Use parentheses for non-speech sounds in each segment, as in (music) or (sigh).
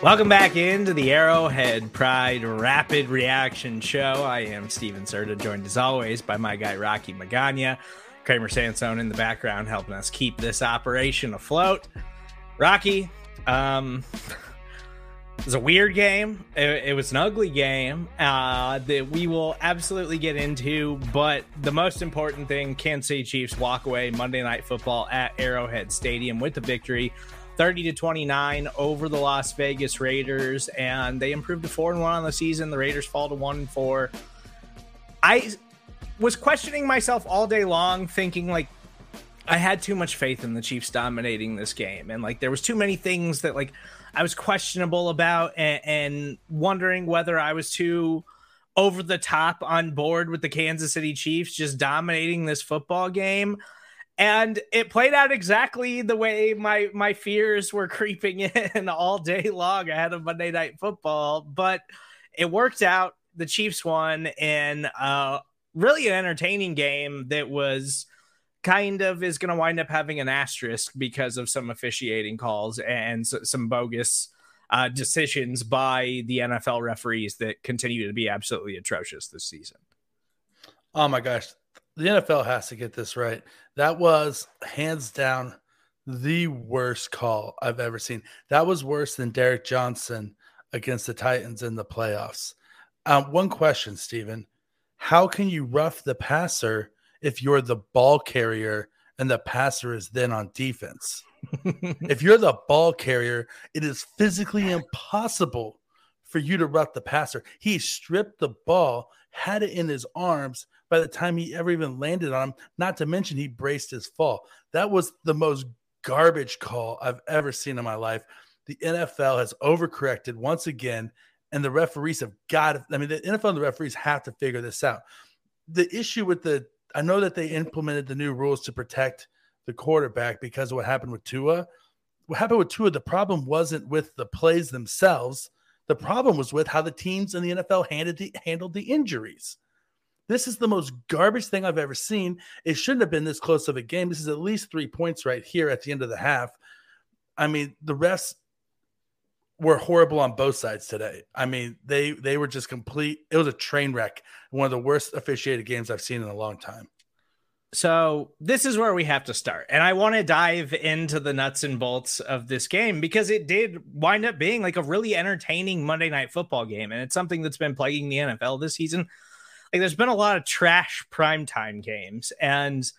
Welcome back into the Arrowhead Pride Rapid Reaction Show. I am Stephen Serda, joined as always by my guy Rocky Magana, Kramer Sansone in the background, helping us keep this operation afloat. Rocky, um, it was a weird game. It, it was an ugly game uh, that we will absolutely get into. But the most important thing, Kansas City Chiefs walk away Monday Night Football at Arrowhead Stadium with the victory 30 to 29 over the Las Vegas Raiders, and they improved to four and one on the season. The Raiders fall to one and four. I was questioning myself all day long, thinking like I had too much faith in the Chiefs dominating this game, and like there was too many things that like I was questionable about, and, and wondering whether I was too over the top on board with the Kansas City Chiefs just dominating this football game and it played out exactly the way my my fears were (laughs) creeping in all day long ahead of Monday Night Football. But it worked out. The Chiefs won in uh, really an entertaining game that was kind of is going to wind up having an asterisk because of some officiating calls and some bogus uh, decisions by the NFL referees that continue to be absolutely atrocious this season. Oh my gosh, the NFL has to get this right. That was hands down the worst call I've ever seen. That was worse than Derek Johnson against the Titans in the playoffs. Um, one question, Stephen. How can you rough the passer if you're the ball carrier and the passer is then on defense? (laughs) if you're the ball carrier, it is physically impossible for you to rough the passer. He stripped the ball, had it in his arms, by the time he ever even landed on him. Not to mention he braced his fall. That was the most garbage call I've ever seen in my life. The NFL has overcorrected once again, and the referees have got. To, I mean, the NFL and the referees have to figure this out. The issue with the, I know that they implemented the new rules to protect the quarterback because of what happened with Tua. What happened with Tua? The problem wasn't with the plays themselves. The problem was with how the teams in the NFL handled the, handled the injuries. This is the most garbage thing I've ever seen. It shouldn't have been this close of a game. This is at least three points right here at the end of the half. I mean, the refs were horrible on both sides today. I mean, they they were just complete. It was a train wreck. One of the worst officiated games I've seen in a long time. So this is where we have to start. And I want to dive into the nuts and bolts of this game because it did wind up being like a really entertaining Monday night football game. And it's something that's been plaguing the NFL this season like there's been a lot of trash primetime games and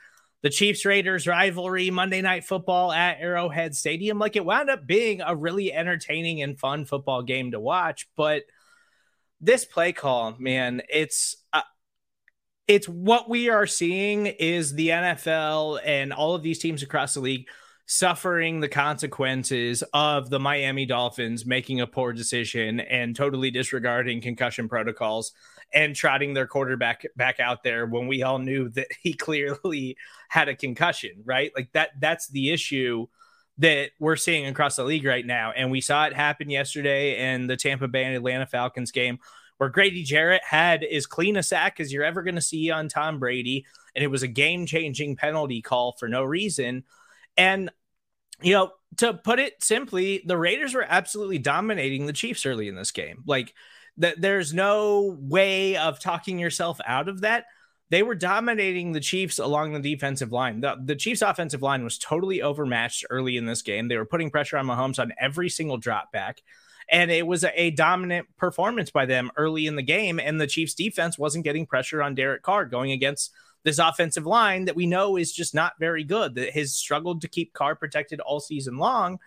the Chiefs Raiders rivalry, Monday Night Football at Arrowhead Stadium. Like it wound up being a really entertaining and fun football game to watch. But this play call, man, it's uh, it's what we are seeing is the NFL and all of these teams across the league suffering the consequences of the Miami Dolphins making a poor decision and totally disregarding concussion protocols and trotting their quarterback back out there when we all knew that (laughs) he clearly had a concussion, right? Like that that's the issue that we're seeing across the league right now. And we saw it happen yesterday in the Tampa Bay and Atlanta Falcons game where Grady Jarrett had as clean a sack as you're ever going to see on Tom Brady. And it was a game changing penalty call for no reason. And, you know, to put it simply, the Raiders were absolutely dominating the Chiefs early in this game. Like that, there's no way of talking yourself out of that. They were dominating the Chiefs along the defensive line. The, the Chiefs' offensive line was totally overmatched early in this game. They were putting pressure on Mahomes on every single drop back. And it was a, a dominant performance by them early in the game. And the Chiefs' defense wasn't getting pressure on Derek Carr going against this offensive line that we know is just not very good, that has struggled to keep Carr protected all season long.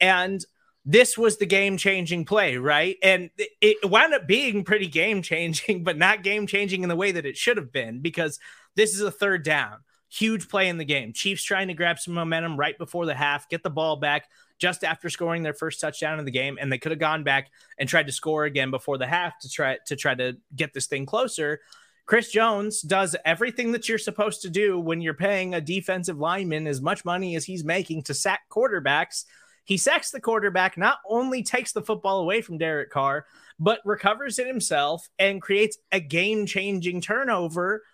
And this was the game changing play, right? And it wound up being pretty game changing, (laughs) but not game changing in the way that it should have been because this is a third down. Huge play in the game. Chiefs trying to grab some momentum right before the half, get the ball back just after scoring their first touchdown in the game, and they could have gone back and tried to score again before the half to try to try to get this thing closer. Chris Jones does everything that you're supposed to do when you're paying a defensive lineman as much money as he's making to sack quarterbacks. He sacks the quarterback, not only takes the football away from Derek Carr, but recovers it himself and creates a game changing turnover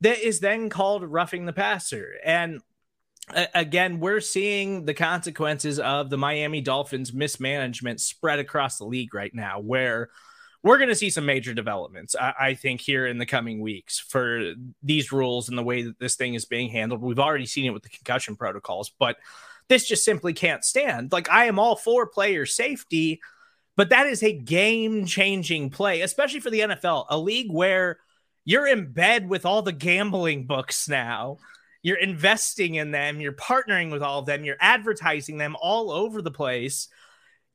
that is then called roughing the passer. And uh, again, we're seeing the consequences of the Miami Dolphins mismanagement spread across the league right now, where we're going to see some major developments, I, I, think, here in the coming weeks for these rules and the way that this thing is being handled. We've already seen it with the concussion protocols, but this just simply can't stand. Like, I am all for player safety, but that is a game changing play, especially for the NFL, a league where you're in bed with all the gambling books now. You're investing in them, you're partnering with all of them, you're advertising them all over the place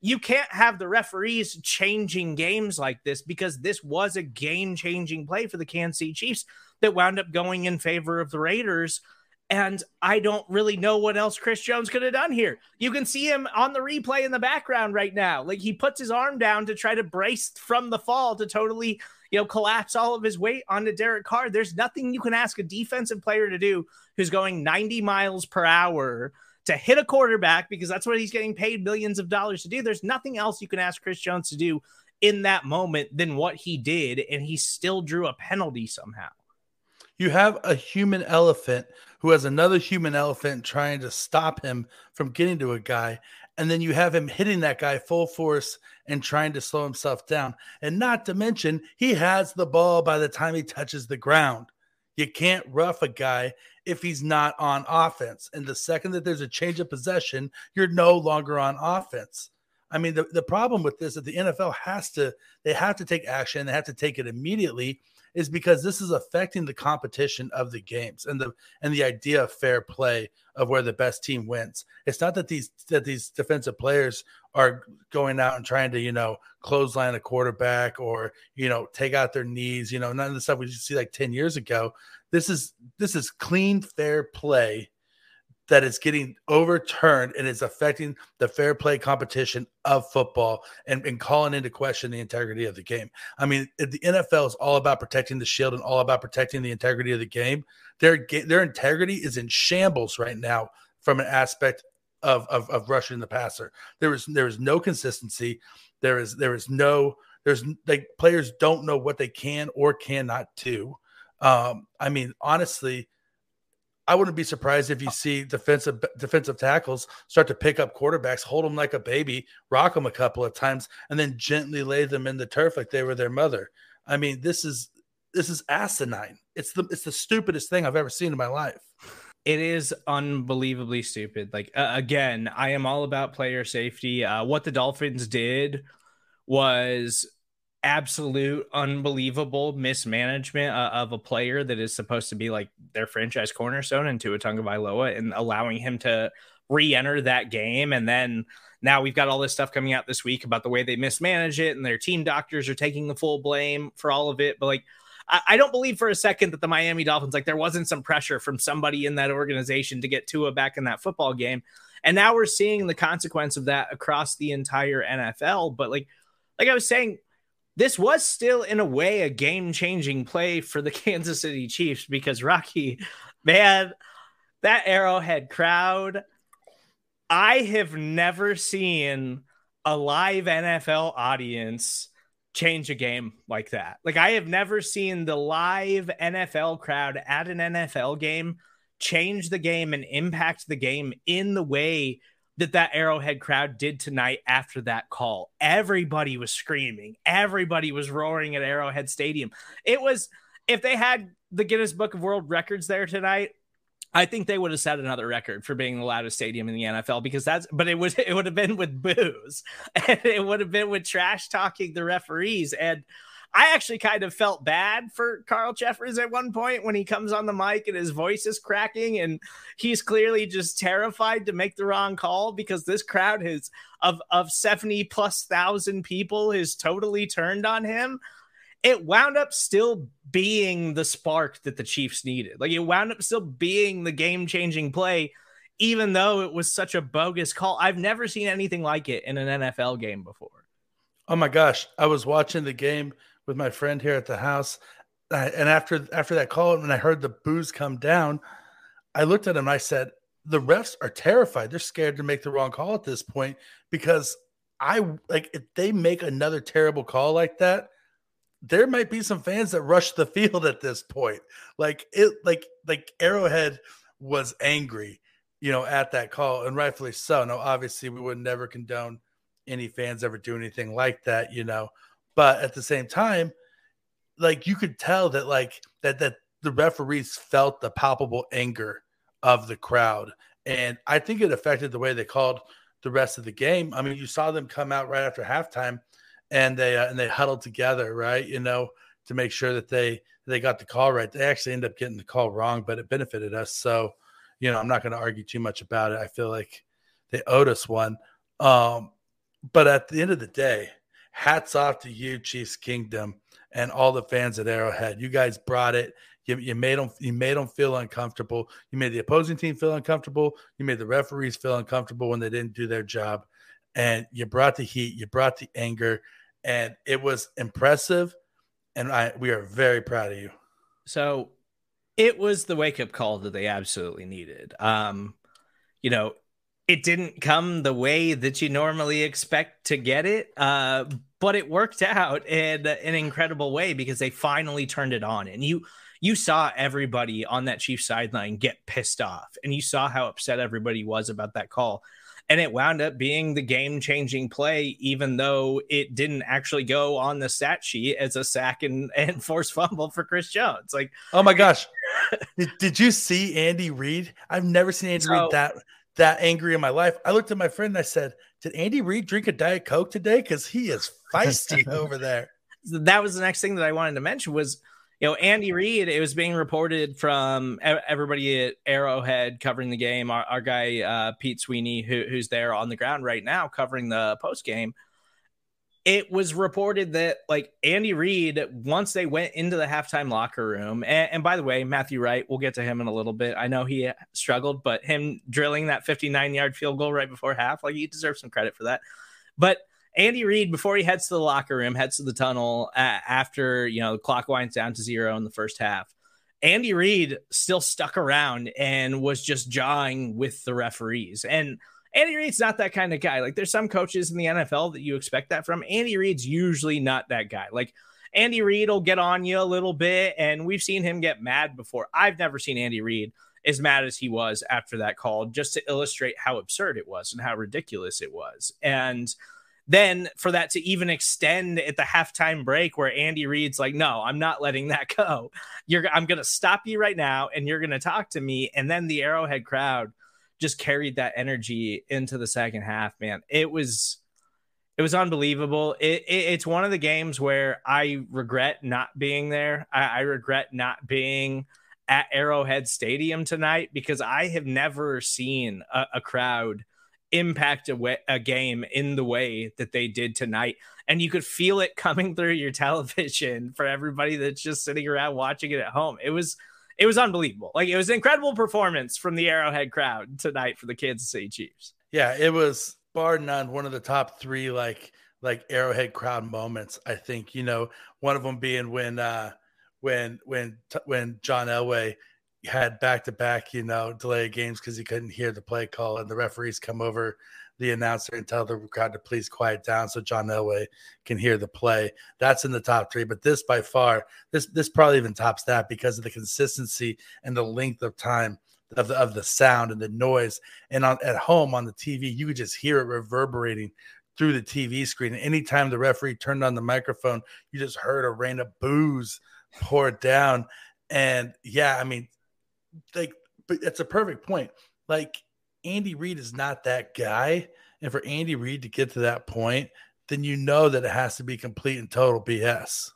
you can't have the referees changing games like this because this was a game changing play for the Kansas City Chiefs that wound up going in favor of the Raiders. And I don't really know what else Chris Jones could have done here. You can see him on the replay in the background right now. Like he puts his arm down to try to brace from the fall to totally, you know, collapse all of his weight onto Derek Carr. There's nothing you can ask a defensive player to do who's going 90 miles per hour to hit a quarterback because that's what he's getting paid millions of dollars to do. There's nothing else you can ask Chris Jones to do in that moment than what he did, and he still drew a penalty somehow. You have a human elephant who has another human elephant trying to stop him from getting to a guy, and then you have him hitting that guy full force and trying to slow himself down. And not to mention, he has the ball by the time he touches the ground. You can't rough a guy if he's not on offense. And the second that there's a change of possession, you're no longer on offense. I mean, the, the problem with this is that the NFL has to they have to take action, they have to take it immediately, is because this is affecting the competition of the games and the and the idea of fair play of where the best team wins. It's not that these that these defensive players are going out and trying to, you know, clothesline a quarterback or, you know, take out their knees, you know, none of the stuff we used to see like 10 years ago. This is this is clean, fair play that is getting overturned and is affecting the fair play competition of football and, and calling into question the integrity of the game. I mean, the NFL is all about protecting the shield and all about protecting the integrity of the game. Their their integrity is in shambles right now from an aspect of, of, of rushing the passer. There is there is no consistency. There is there is no there's like players don't know what they can or cannot do. Um, I mean, honestly, I wouldn't be surprised if you see defensive defensive tackles start to pick up quarterbacks, hold them like a baby, rock them a couple of times, and then gently lay them in the turf like they were their mother. I mean, this is this is asinine. It's the it's the stupidest thing I've ever seen in my life. It is unbelievably stupid. Like uh, again, I am all about player safety. Uh, what the Dolphins did was absolute unbelievable mismanagement uh, of a player that is supposed to be like their franchise cornerstone into a Tua Tagovailoa and allowing him to re-enter that game. And then now we've got all this stuff coming out this week about the way they mismanage it and their team doctors are taking the full blame for all of it. But like I, I don't believe for a second that the Miami Dolphins like there wasn't some pressure from somebody in that organization to get Tua back in that football game. And now we're seeing the consequence of that across the entire NFL but like like I was saying this was still in a way a game-changing play for the (laughs) Kansas City Chiefs because Rocky, man, that Arrowhead crowd, I have never seen a live NFL audience change a game like that. Like I have never seen the live NFL crowd at an NFL game change the game and impact the game in the way that that Arrowhead crowd did tonight after that call. Everybody was screaming. Everybody was roaring at Arrowhead Stadium. It was if they had the Guinness Book of World Records there tonight, I think they would have set another record for being the loudest stadium in the NFL because that's but it was (laughs) it would have been with booze (laughs) and it would have been with trash talking the referees and I actually kind of felt bad for Carl Cheffers at one point when he comes on the mic and his voice is cracking and he's clearly just terrified to make the wrong call because this crowd has of of 70 plus thousand people is totally turned on him. It wound up still being the spark that the Chiefs needed. Like it wound up still being the game-changing play even though it was such a bogus call. I've never seen anything like it in an NFL game before. Oh my gosh, I was watching the game with my friend here at the house. and after after that call, when I heard the boos come down, I looked at him and I said, "The refs are terrified. They're scared to make the wrong call at this point because I like if they make another terrible call like that, there might be some fans that rush the (laughs) field at this point. Like it, like like Arrowhead was angry, you know, at that call, and rightfully so. Now, obviously, we would never condone any fans ever do anything like that, you know. But at the same time, like you could tell that like that that the referees felt the palpable anger of the crowd. And I think it affected the way they called the rest of the game. I mean, you saw them come out right after halftime and they uh, and they huddled together, right? You know, to make sure that they they got the call right. They actually ended up getting the call wrong, but it benefited us. So, you know, I'm not going to argue too much about it. I feel like they owed us one. Um, but at the end of the day, hats off to you, Chiefs Kingdom, and all the fans at Arrowhead. You guys brought it. You, you made them. You made them feel uncomfortable. You made the opposing team feel uncomfortable. You made the referees feel uncomfortable when they didn't do their job, and you brought the heat. You brought the anger, and it was impressive. And I, we are very proud of you. So, it was the wake up call that they absolutely needed. Um, you know, it didn't come the way that you normally expect to get it. Uh, but it worked out in an incredible way because they finally turned it on. And you you saw everybody on that chief sideline get pissed off and you saw how upset everybody was about that call. And it wound up being the game changing play even though it didn't actually go on the stat sheet as a sack and, (laughs) and forced fumble for chris jones. Like oh my gosh. (laughs) Did, did you see andy reid? I've never seen andy so, reid that that angry in my life i looked at my friend and i said did Andy Reid drink a Diet Coke today? Because he is feisty (laughs) over there. That was the next thing that I wanted to mention was, you know, Andy Reid. It was being reported from everybody at Arrowhead covering the game. Our, our guy uh, Pete Sweeney, who, who's there on the ground right now covering the post game it was reported that like Andy Reid, once they went into the halftime locker room, and, and, by the way, Matthew Wright, we'll get to him in a little bit. I know he struggled, but him drilling that 59 yard field goal right before half, like he deserves some credit for that. But Andy Reid, before he heads to the locker room, heads to the tunnel uh, after you know the clock winds down to zero in the first half. Andy Reid still stuck around and was just jawing with the referees and Andy Reid's not that kind of guy. Like there's some coaches in the NFL that you expect that from. Andy Reid's usually not that guy. Like Andy Reid will get on you a little bit, and we've seen him get mad before. I've never seen Andy Reid as mad as he was after that call, just to illustrate how absurd it was and how ridiculous it was. And then for that to even extend at the halftime break where Andy Reid's like, no, I'm not letting that go. You're I'm gonna stop you right now and you're gonna talk to me. And then the Arrowhead crowd just carried that energy into the second half, man. It was it was unbelievable. It, it, it's one of the games where I regret not being there. I, I regret not being at Arrowhead Stadium tonight because I have never seen a, a crowd impact a, way, a game in the way that they did tonight. And you could feel it coming through your television for everybody that's just sitting around watching it at home. It was it was unbelievable. Like it was an incredible performance from the Arrowhead crowd tonight for the Kansas City Chiefs. Yeah, it was bar none one of the top three like like Arrowhead crowd moments. I think you know one of them being when uh when when when John Elway had back to back you know delay games because he couldn't hear the play call and the referees come over the announcer and tell the crowd to please quiet down so John Elway can hear the play. That's in the top three. But this by far, this this probably even tops that because of the consistency and the length of time of the, of the sound and the noise. And on, at home on the TV, you could just hear it reverberating through the TV screen. And anytime the referee turned on the microphone, you just heard a rain of boos pour down. And yeah, I mean, like, but it's a perfect point. Like, Andy Reid is not that guy. And for Andy Reid to get to that point, then you know that it has to be complete and total BS.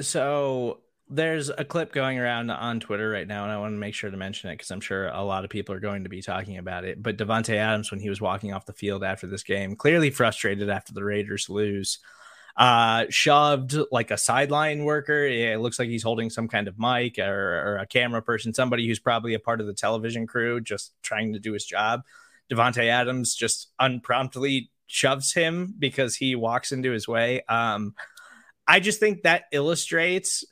So there's a clip going around on Twitter right now, and I want to make sure to mention it because I'm sure a lot of people are going to be talking about it. But Davante Adams, when he was walking off the field after this game, clearly frustrated after the Raiders lose, uh, shoved like a sideline worker. It looks like he's holding some kind of mic or, or a camera person, somebody who's probably a part of the television crew, just trying to do his job. Davante Adams just unpromptly shoves him because he walks into his way. Um, I just think that illustrates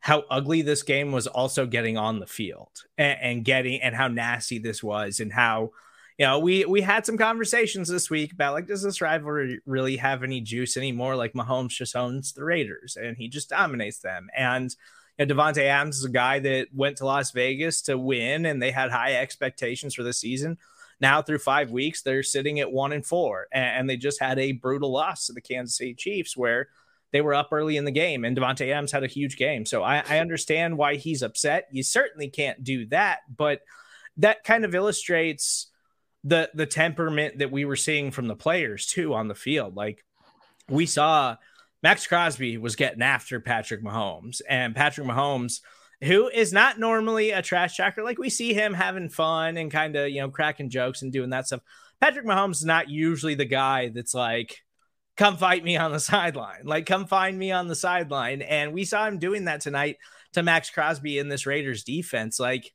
how ugly this game was also getting on the field and, and, getting and how nasty this was and how you know we we had some conversations this week about like does this rivalry really have any juice anymore like Mahomes just owns the Raiders and he just dominates them and you know, Adams is a guy that went to Las Vegas to win and they had high expectations for this season now through five weeks they're sitting at one and four and, they just had a brutal loss to the Kansas City Chiefs where they were up early in the game, and Davante Adams had a huge game. So I, I understand why he's upset. You certainly can't do that, but that kind of illustrates the the temperament that we were seeing from the players too on the field. Like we saw Maxx Crosby was getting after Patrick Mahomes, and Patrick Mahomes, who is not normally a trash talker, like we see him having fun and kind of you know cracking jokes and doing that stuff. Patrick Mahomes is not usually the guy that's like come fight me on the (laughs) sideline. Like, come find me on the sideline. And we saw him doing that tonight to Maxx Crosby in this Raiders defense. Like,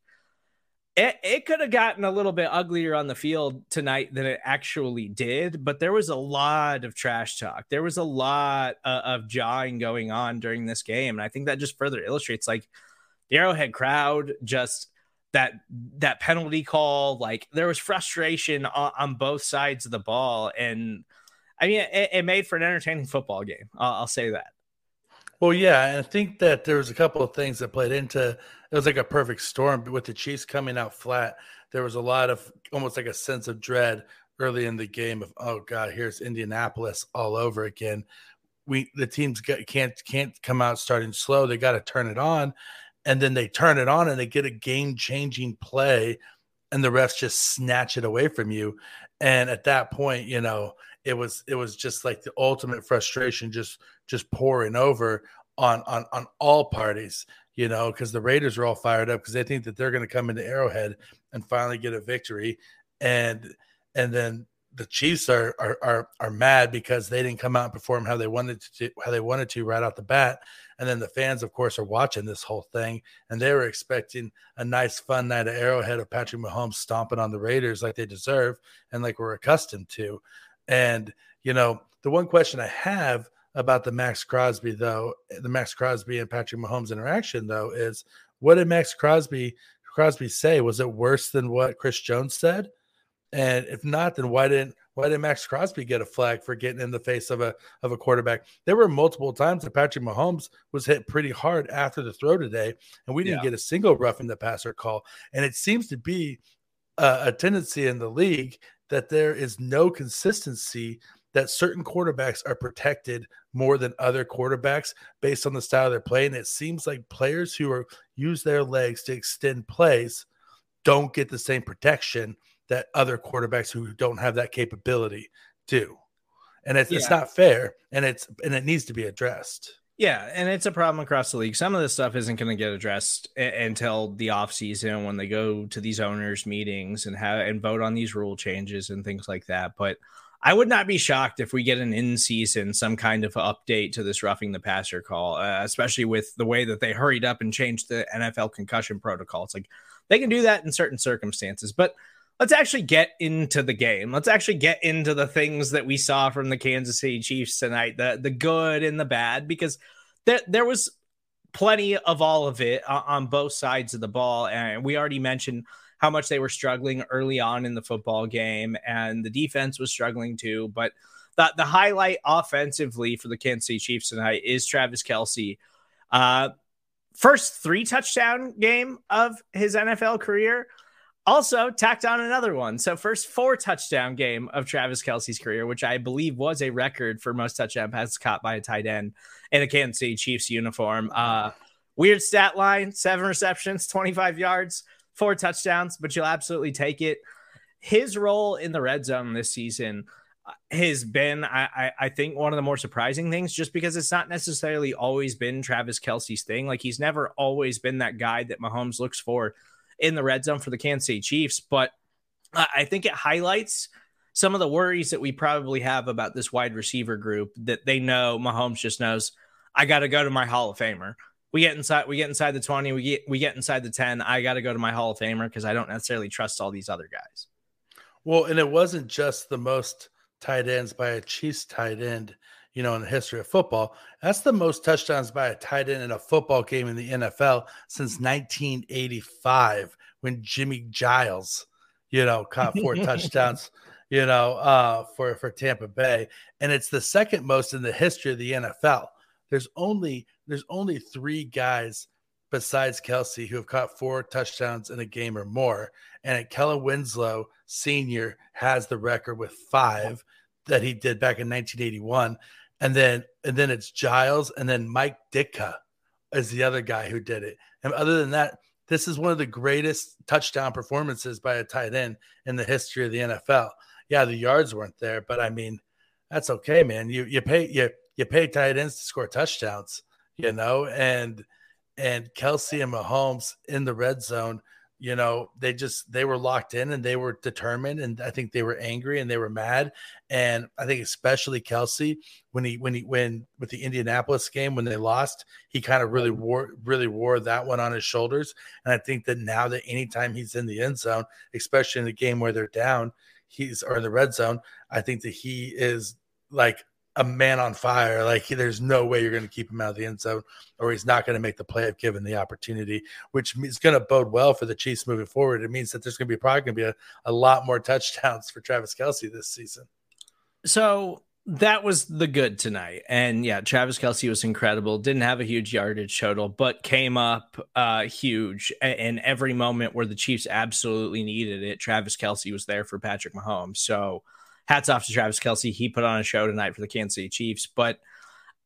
it, it could have gotten a little bit uglier on the field tonight than it actually did, but there was a lot of trash talk. There was a lot of, of jawing going on during this game. And I think that just further illustrates like the Arrowhead crowd just that that penalty call like there was frustration on, on both sides of the ball and I mean, it, it made for an entertaining football game. I'll, I'll, say that. Well, yeah, I think that there was a couple of things that played into. It was like a perfect storm with the Chiefs coming out flat. There was a lot of almost like a sense of dread early in the game of oh god, here's Indianapolis all over again. We the teams can't can't come out starting slow. They got to turn it on, and then they turn it on and they get a game changing play, and the refs just snatch it away from you. And at that point, you know it was it was just like the ultimate frustration just just pouring over on on on all parties you know because the raiders are all fired up because they think that they're going to come into arrowhead and finally get a victory. And and then the chiefs are, are are are mad because they didn't come out and perform how they wanted to how they wanted to right off the bat. And then the fans of course are watching this whole thing and they were expecting a nice fun night at arrowhead of patrick mahomes stomping on the raiders like they deserve and like we're accustomed to. And, you know, the one question I have about the Maxx Crosby, though, the Maxx Crosby and Patrick Mahomes interaction, though, is what did Maxx Crosby Crosby say? Was it worse than what Chris Jones said? And if not, then why didn't why did Maxx Crosby get a flag for getting in the face of a of a quarterback? There were multiple times that Patrick Mahomes was hit pretty hard after the throw today, and we didn't yeah. get a single roughing the passer call. And it seems to be a, a tendency in the league that there is no consistency that certain quarterbacks are protected more than other quarterbacks based on the style they're playing. It seems like players who are use their legs to extend plays don't get the same protection that other quarterbacks who don't have that capability do. And it's, yeah. it's not fair and it's and it needs to be addressed. Yeah, and it's a problem across the league. Some of this stuff isn't going to get addressed a- until the offseason when they go to these owners meetings and have and vote on these rule changes and things like that. But I would not be shocked if we get an in season some kind of update to this roughing the passer call, uh, especially with the way that they hurried up and changed the NFL concussion protocol. It's like they can do that in certain circumstances, but let's actually get into the game. Let's actually get into the things that we saw from the Kansas City Chiefs tonight, the the good and the bad, because there there was plenty of all of it on both sides of the ball, and we already mentioned how much they were struggling early on in the football game, and the defense was struggling too. But the the highlight offensively for the Kansas City Chiefs tonight is Travis Kelce. Uh, first three touchdown game of his NFL career. Also, tacked on another one. So, first four touchdown game of Travis Kelce's career, which I believe was a record for most touchdown passes caught by a tight end in a Kansas City Chiefs uniform. Uh, weird stat line seven receptions, 25 yards, four touchdowns, but you'll absolutely take it. His role in the red zone this season has been, I, I, think, one of the more surprising things, just because it's not necessarily always been Travis Kelce's thing. Like he's never always been that guy that Mahomes looks for in the red zone for the Kansas City Chiefs. But I think it highlights some of the worries that we probably have about this wide receiver group that they know Mahomes just knows I got to go to my Hall of Famer. We get inside we get inside the 20, we get we get inside the 10. I got to go to my Hall of Famer because I don't necessarily trust all these other guys. Well, and it wasn't just the most tight ends by a Chiefs tight end, you know, in the history of football. That's the most touchdowns by a tight end in a football game in the NFL since 1985 when Jimmie Giles, you know, caught four (laughs) touchdowns, you know, uh, for for Tampa Bay, and it's the second most in the history of the NFL. There's only there's only three guys besides Kelce who have caught four touchdowns in a game or more, and Kellen Winslow Senior has the record with five that he did back in 1981, and then and then it's Giles, and then Mike Ditka is the other guy who did it. And other than that, this is one of the greatest touchdown performances by a tight end in the history of the NFL. Yeah, the yards weren't there, but I mean, that's okay, man. You you pay you you pay tight ends to score touchdowns, you know, and and Kelce and Mahomes in the red zone, you know, they just they were locked in and they were determined, and I think they were angry and they were mad, and I think especially Kelce when he when he when with the Indianapolis game when they lost, he kind of really wore really wore that one on his shoulders, and I think that now that anytime he's in the end zone, especially in a game where they're down, he's or in the red zone, I think that he is like a man on fire. Like there's no way you're going to keep him out of the end zone, or he's not going to make the play if given the opportunity, which is going to bode well for the Chiefs moving forward. It means that there's going to be probably going to be a, a lot more touchdowns for Travis Kelce this season. So that was the good tonight. And yeah, Travis Kelce was incredible. Didn't have a huge yardage total, but came up uh, huge. And every moment where the Chiefs absolutely needed it, Travis Kelce was there for Patrick Mahomes. So hats off to Travis Kelce. He put on a show tonight for the Kansas City Chiefs. But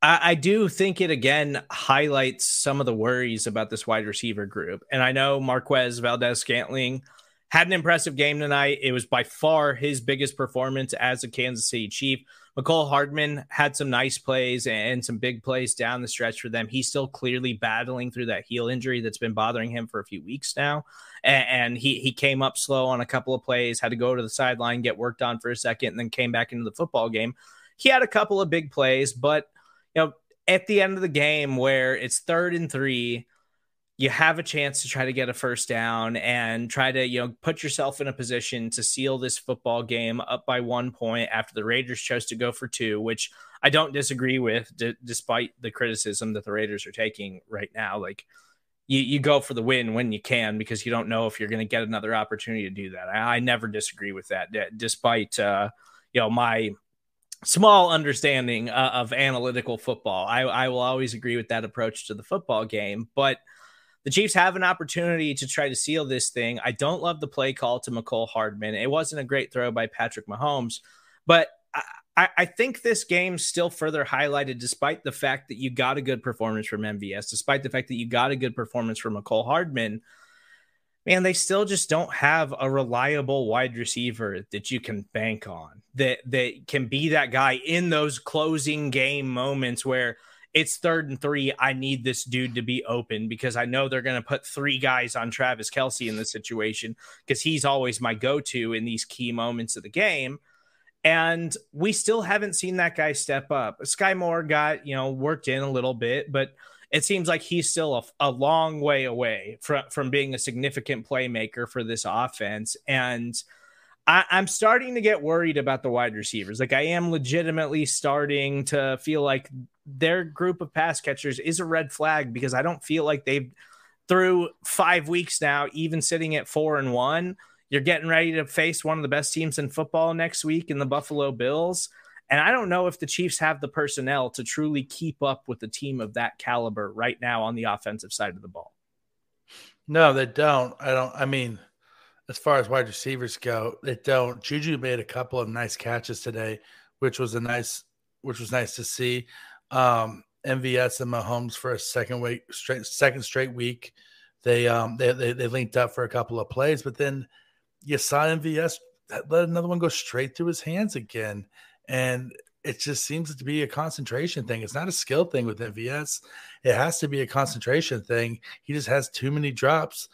I, I do think it again highlights some of the worries about this wide receiver group. And I know Marquez Valdes-Scantling had an impressive game tonight. It was by far his biggest performance as a Kansas City Chief. Mecole Hardman had some nice plays and some big plays down the stretch for them. He's still clearly battling through that heel injury that's been bothering him for a few weeks now. And, he he came up slow on a couple of plays, had to go to the sideline, get worked on for a second, and then came back into the football game. He had a couple of big plays, but you know, at the end of the game where it's third and three, you have a chance to try to get a first down and try to you know put yourself in a position to seal this football game up by one point after the Raiders chose to go for two, which I don't disagree with, d- despite the criticism that the Raiders are taking right now. Like you, you go for the win when you can because you don't know if you're going to get another opportunity to do that. I, I never disagree with that, d- despite uh, you know my small understanding uh, of analytical football. I, I will always agree with that approach to the football game, but the Chiefs have an opportunity to try to seal this thing. I don't love the play call to Mecole Hardman. It wasn't a great throw by Patrick Mahomes, but I, I, think this game still further highlighted, despite the fact that you got a good performance from MVS, despite the fact that you got a good performance from Mecole Hardman, man, they still just don't have a reliable wide receiver that you can bank on that that can be that guy in those closing game moments where it's third and three. I need this dude to be open because I know they're going to put three guys on Travis Kelce in this situation because he's always my go to in these key moments of the game. And we still haven't seen that guy step up. Skyy Moore got, you know, worked in a little bit, but it seems like he's still a, a long way away from, from being a significant playmaker for this offense. And I, am starting to get worried about the wide receivers. Like I am legitimately starting to feel like their group of pass catchers is a red flag because I don't feel like they've through five weeks now, even sitting at four and one, you're getting ready to face one of the best teams in football next week in the Buffalo Bills. And I don't know if the Chiefs have the personnel to truly keep up with a team of that caliber right now on the offensive side of the ball. No, they don't. I don't. I mean, as far as wide receivers go, they don't. Juju made a couple of nice catches today, which was a nice, which was nice to see. Um, MVS and Mahomes for a second week straight, second straight week. They um they, they they linked up for a couple of plays, but then you saw MVS let another one go straight through his hands again, and it just seems to be a concentration thing. It's not a skill thing with MVS. It has to be a concentration thing. He just has too many drops.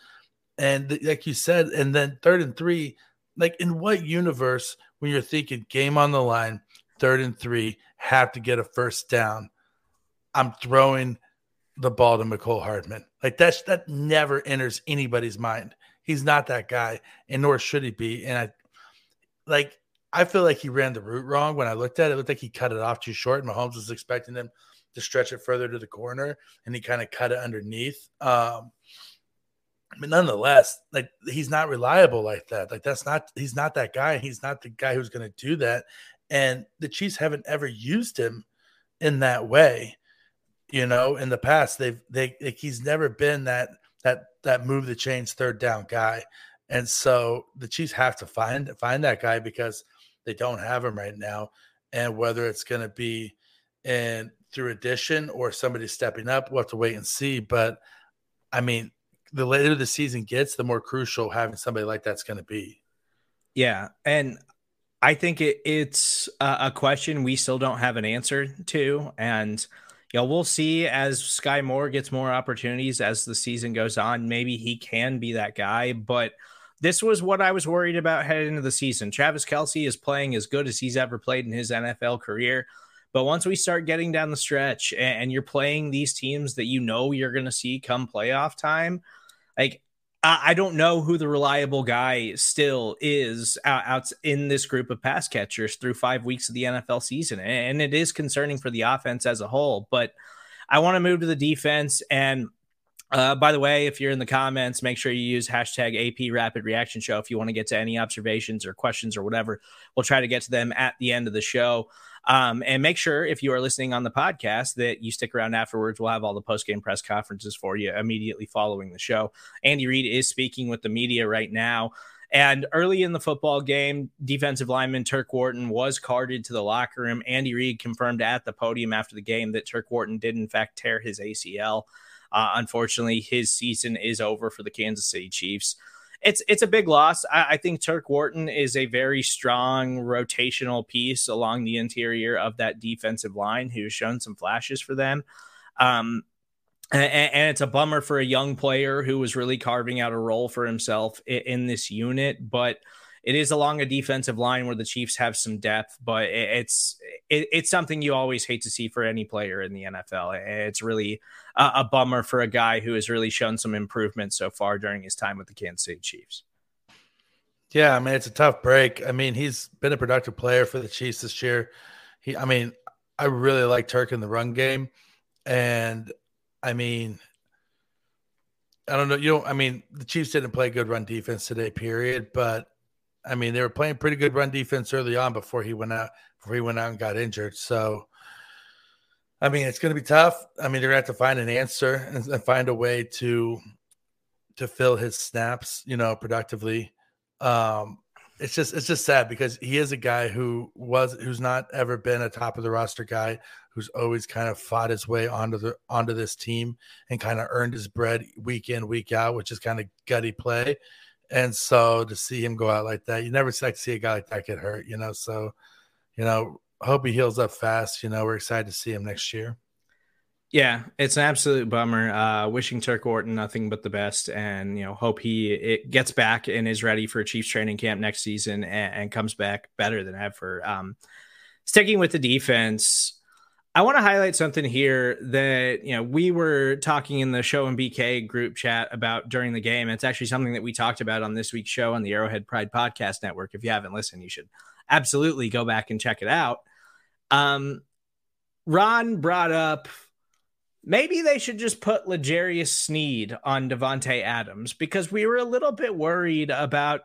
And th- like you said, and then third and three, like in what universe when you're thinking game on the line, third and three, have to get a first down, I'm throwing the ball to Mecole Hardman. Like that's that never enters anybody's mind. He's not that guy, and nor should he be. And I like I feel like he ran the route wrong when I looked at it. It looked like he cut it off too short. And Mahomes was expecting him to stretch it further to the corner, and he kind of cut it underneath. Um, but nonetheless, like he's not reliable like that. Like that's not he's not that guy. He's not the guy who's going to do that. And the Chiefs haven't ever used him in that way. You know, in the past, they've they like, he's never been that that that move the chains third down guy. And so the Chiefs have to find find that guy because they don't have him right now. And whether it's going to be in through addition or somebody stepping up, we'll have to wait and see. But I mean, the later the season gets, the more crucial having somebody like that's going to be. Yeah, and I think it, it's a, a question we still don't have an answer to, and you know we'll see as Skyy Moore gets more opportunities as the season goes on. Maybe he can be that guy, but this was what I was worried about heading into the season. Travis Kelce is playing as good as he's ever played in his NFL career. But once we start getting down the stretch and, you're playing these teams that you know you're going to see come playoff time, like I don't know who the reliable guy still is out, out, in this group of pass catchers through five weeks of the NFL season. And it is concerning for the offense as a whole. But I want to move to the defense. And uh, by the way, if you're in the comments, make sure you use hashtag AP Rapid Reaction Show if you want to get to any observations or questions or whatever. We'll try to get to them at the end of the show. Um, and make sure if you are listening on the podcast that you stick around afterwards. We'll have all the post game press conferences for you immediately following the show. Andy Reid is speaking with the media right now. And early in the football game, defensive lineman Turk Wharton was carted to the locker room. Andy Reid confirmed at the podium after the game that Turk Wharton did, in fact, tear his ACL. Uh, unfortunately, his season is over for the Kansas City Chiefs. It's it's a big loss. I, I think Turk Wharton is a very strong rotational piece along the interior of that defensive line who's shown some flashes for them. Um, and, and, it's a bummer for a young player who was really carving out a role for himself in, in this unit. But it is along a defensive line where the Chiefs have some depth, but it's it, it's something you always hate to see for any player in the NFL. It's really a, a, bummer for a guy who has really shown some improvement so far during his time with the Kansas City Chiefs. Yeah, I mean it's a tough break. I mean he's been a productive player for the Chiefs this year. He, I mean, I really like Turk in the run game, and I mean I don't know. You know, I mean, the Chiefs didn't play good run defense today, period. But I mean, they were playing pretty good run defense early on before he went out before he went out and got injured. So, I mean, it's going to be tough. I mean, they're going to have to find an answer and, find a way to to fill his snaps, you know, productively. Um, it's just it's just sad because he is a guy who was who's not ever been a top of the roster guy who's always kind of fought his way onto the onto this team and kind of earned his bread week in week out, which is kind of gutty play. And so to see him go out like that, you never to see a guy like that get hurt, you know. So, you know, hope he heals up fast. You know, we're excited to see him next year. Yeah, it's an absolute bummer. Uh, wishing Turk Wharton nothing but the best, and you know, hope he it gets back and is ready for Chiefs training camp next season and, and comes back better than ever. Um, sticking with the defense, I want to highlight something here that you know we were talking in the show and BK group chat about during the game. It's actually something that we talked about on this week's show on the Arrowhead Pride Podcast Network. If you haven't listened, you should absolutely go back and check it out. Um, Ron brought up maybe they should just put L'Jarius Sneed on Davante Adams because we were a little bit worried about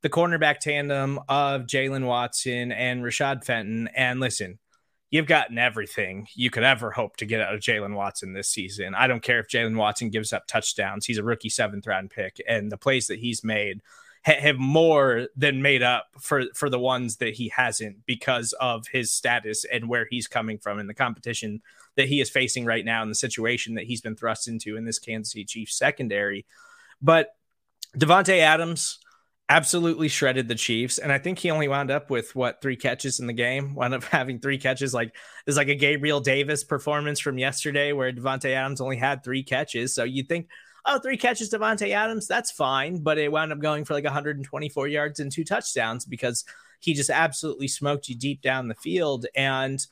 the cornerback tandem of Jaylen Watson and Rashad Fenton. And listen, you've gotten everything you could ever hope to get out of Jaylen Watson this season. I don't care if Jaylen Watson gives up touchdowns. He's a rookie seventh round pick, and the plays that he's made ha- have more than made up for for the ones that he hasn't because of his status and where he's coming from in the competition that he is facing right now in the situation that he's been thrust into in this Kansas City Chiefs secondary. But Davante Adams absolutely shredded the Chiefs, and I think he only wound up with what three catches in the game. (laughs) Wound up having three catches, like is like a Gabriel Davis performance from yesterday, where Davante Adams only had three catches. So you think, oh, three catches, Davante Adams, that's fine, but it wound up going for like 124 yards and two touchdowns because he just absolutely smoked you deep down the field and.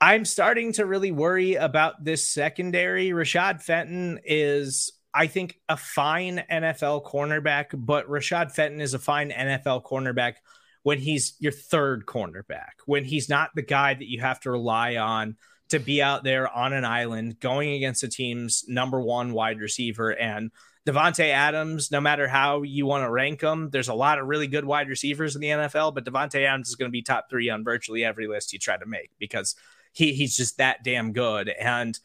I'm starting to really worry about this secondary. Rashad Fenton is I think, a fine NFL cornerback, but Rashad Fenton is a fine NFL cornerback when he's your third cornerback, when he's not the guy that you have to rely on to be out there on an island going against the team's number one wide receiver. And Davante Adams, no matter how you want to rank them, there's a lot of really good wide receivers in the NFL, but Davante Adams is going to be top three on virtually every list you try to make because he he's just that damn good. And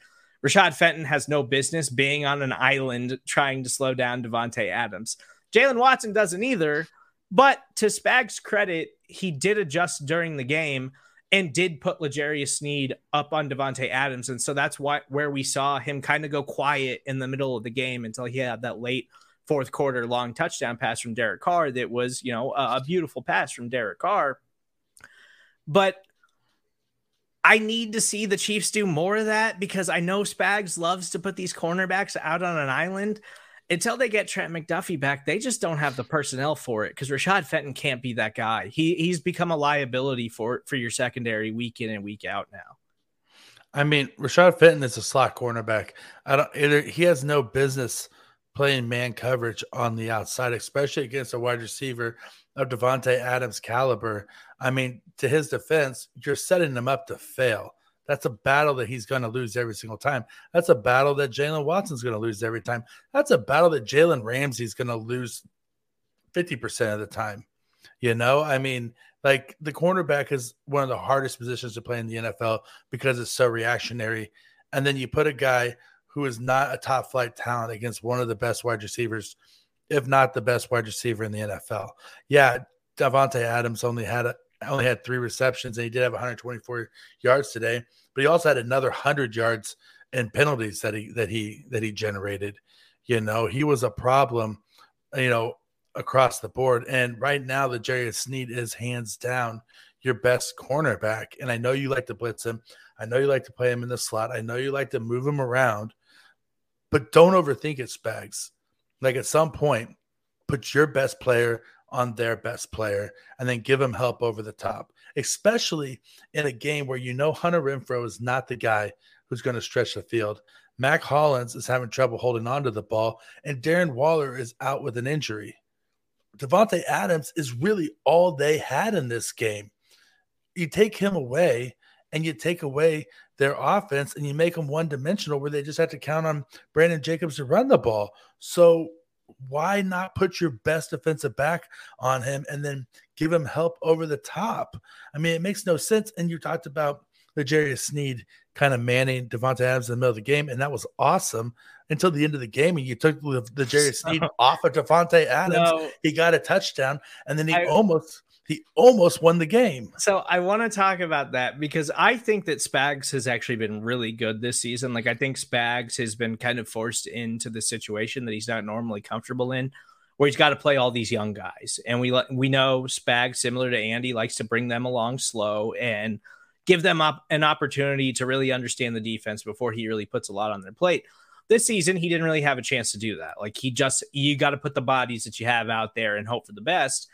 Rashad Fenton has no business being on an island trying to slow down Davante Adams. Jaylen Watson doesn't either, but to Spag's credit, he did adjust during the game and did put L'Jarius Sneed up on Davante Adams. And so that's why where we saw him kind of go quiet in the middle of the game until he had that late fourth quarter long touchdown pass from Derek Carr that was, you know, a, a beautiful pass from Derek Carr. But I need to see the Chiefs do more of that because I know Spags loves to put these cornerbacks out on an island. Until they get Trent McDuffie back, they just don't have the personnel for it because Rashad Fenton can't be that guy. He he's become a liability for for your secondary week in and week out now. I mean, Rashad Fenton is a slot cornerback. I don't. Either, he has no business playing man coverage on the outside, especially against a wide receiver of Davante Adams' caliber. I mean, to his defense, you're setting him up to fail. That's a battle that he's going to lose every single time. That's a battle that Jaylen Watson's going to lose every time. That's a battle that Jalen Ramsey's going to lose 50% of the time. You know, I mean, like the cornerback is one of the hardest positions to play in the NFL because it's so reactionary. And then you put a guy who is not a top flight talent against one of the best wide receivers if not the best wide receiver in the NFL. Yeah, Davante Adams only had a, only had three receptions and he did have 124 yards today, but he also had another 100 yards and penalties that he that he that he generated. You know, he was a problem, you know, across the board. And right now, L'Jarius Sneed is hands down your best cornerback. And I know you like to blitz him. I know you like to play him in the slot. I know you like to move him around, but don't overthink it, Spags. Like at some point, put your best player on their best player and then give them help over the top, especially in a game where you know Hunter Renfrow is not the guy who's going to stretch the field. Mack Hollins is having trouble holding on to the ball, and Darren Waller is out with an injury. Davante Adams is really all they had in this game. You take him away, and you take away their offense and you make them one dimensional where they just have to count on Brandon Jacobs to run the ball. So why not put your best defensive back on him and then give him help over the top? I mean, it makes no sense. And you talked about L'Jarius Sneed kind of manning Davante Adams in the middle of the game, and that was awesome until the end of the game. And you took the, the Jerry (laughs) Sneed off of Davante Adams. No. He got a touchdown, and then he I, almost he almost won the game. So I want to talk about that because I think that Spags has actually been really good this season. Like I think Spags has been kind of forced into the situation that he's not normally comfortable in, where he's got to play all these young guys. And we we know Spags, similar to Andy, likes to bring them along slow and give them up an opportunity to really understand the defense before he really puts a lot on their plate. This season, he didn't really have a chance to do that. Like he just you got to put the bodies that you have out there and hope for the best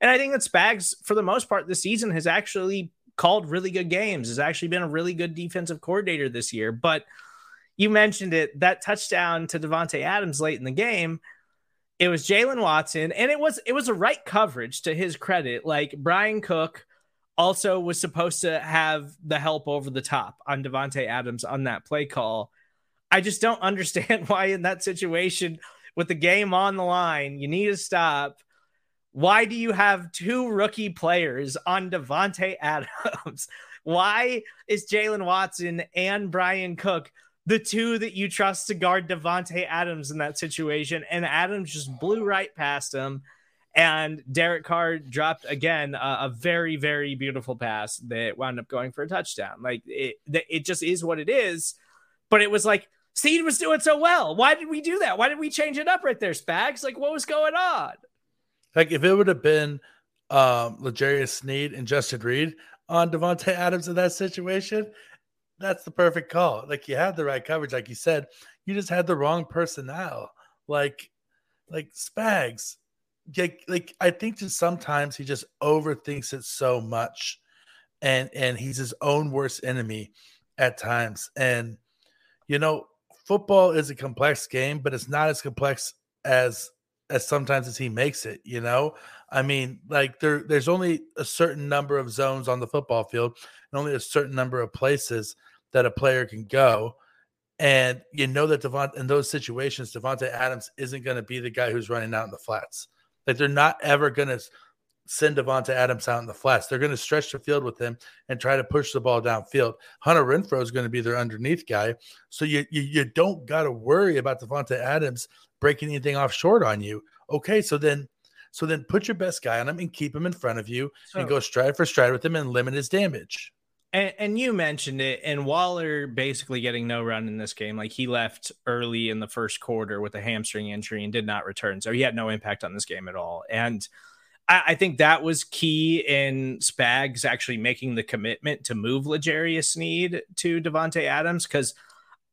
and I think that Spags, for the most part, this season has actually called really good games, has actually been a really good defensive coordinator this year. But you mentioned it that touchdown to Davante Adams late in the game. It was Jaylen Watson, and it was it was a right coverage to his credit. Like Bryan Cook also was supposed to have the help over the top on Davante Adams on that play call. I just don't (laughs) understand why in that situation with the game on the line, you need to stop why do you have two rookie players on Davante Adams? (laughs) Why is Jaylen Watson and Bryan Cook the two that you trust to guard Davante Adams in that situation? And Adams just blew right past him. And Derek Carr dropped again a very, very beautiful pass that wound up going for a touchdown. Like it, it just is what it is. But it was like Sneed was doing so well. Why did we do that? Why did we change it up right there, Spags? Like what was going on? Like if it would have been um L'Jarius Sneed and Justin Reid on Davante Adams in that situation, that's the perfect call. Like you had the right coverage, like you said, you just had the wrong personnel. Like, like Spags, like, like I think just sometimes he just overthinks it so much, and and he's his own worst enemy at times. And you know, football is a complex game, but it's not as complex as as sometimes as he makes it. You know, I mean, like there there's only a certain number of zones on the football field, and only a certain number of places that a player can go. And you know that Devont in those situations, Davante Adams isn't going to be the guy who's running out in the flats. Like they're not ever going to send Davante Adams out in the flats. They're going to stretch the field with him and try to push the ball downfield. Hunter Renfrow is going to be their underneath guy. So you you, you don't got to worry about Davante Adams breaking anything off short on you. Okay, so then so then put your best guy on him and keep him in front of you so, and go stride for stride with him and limit his damage. And, and, you mentioned it, and Waller basically getting no run in this game. Like he left early in the first quarter with a hamstring injury and did not return, so he had no impact on this game at all. And I, I think that was key in Spags actually making the commitment to move L'Jarius Sneed to Davante Adams because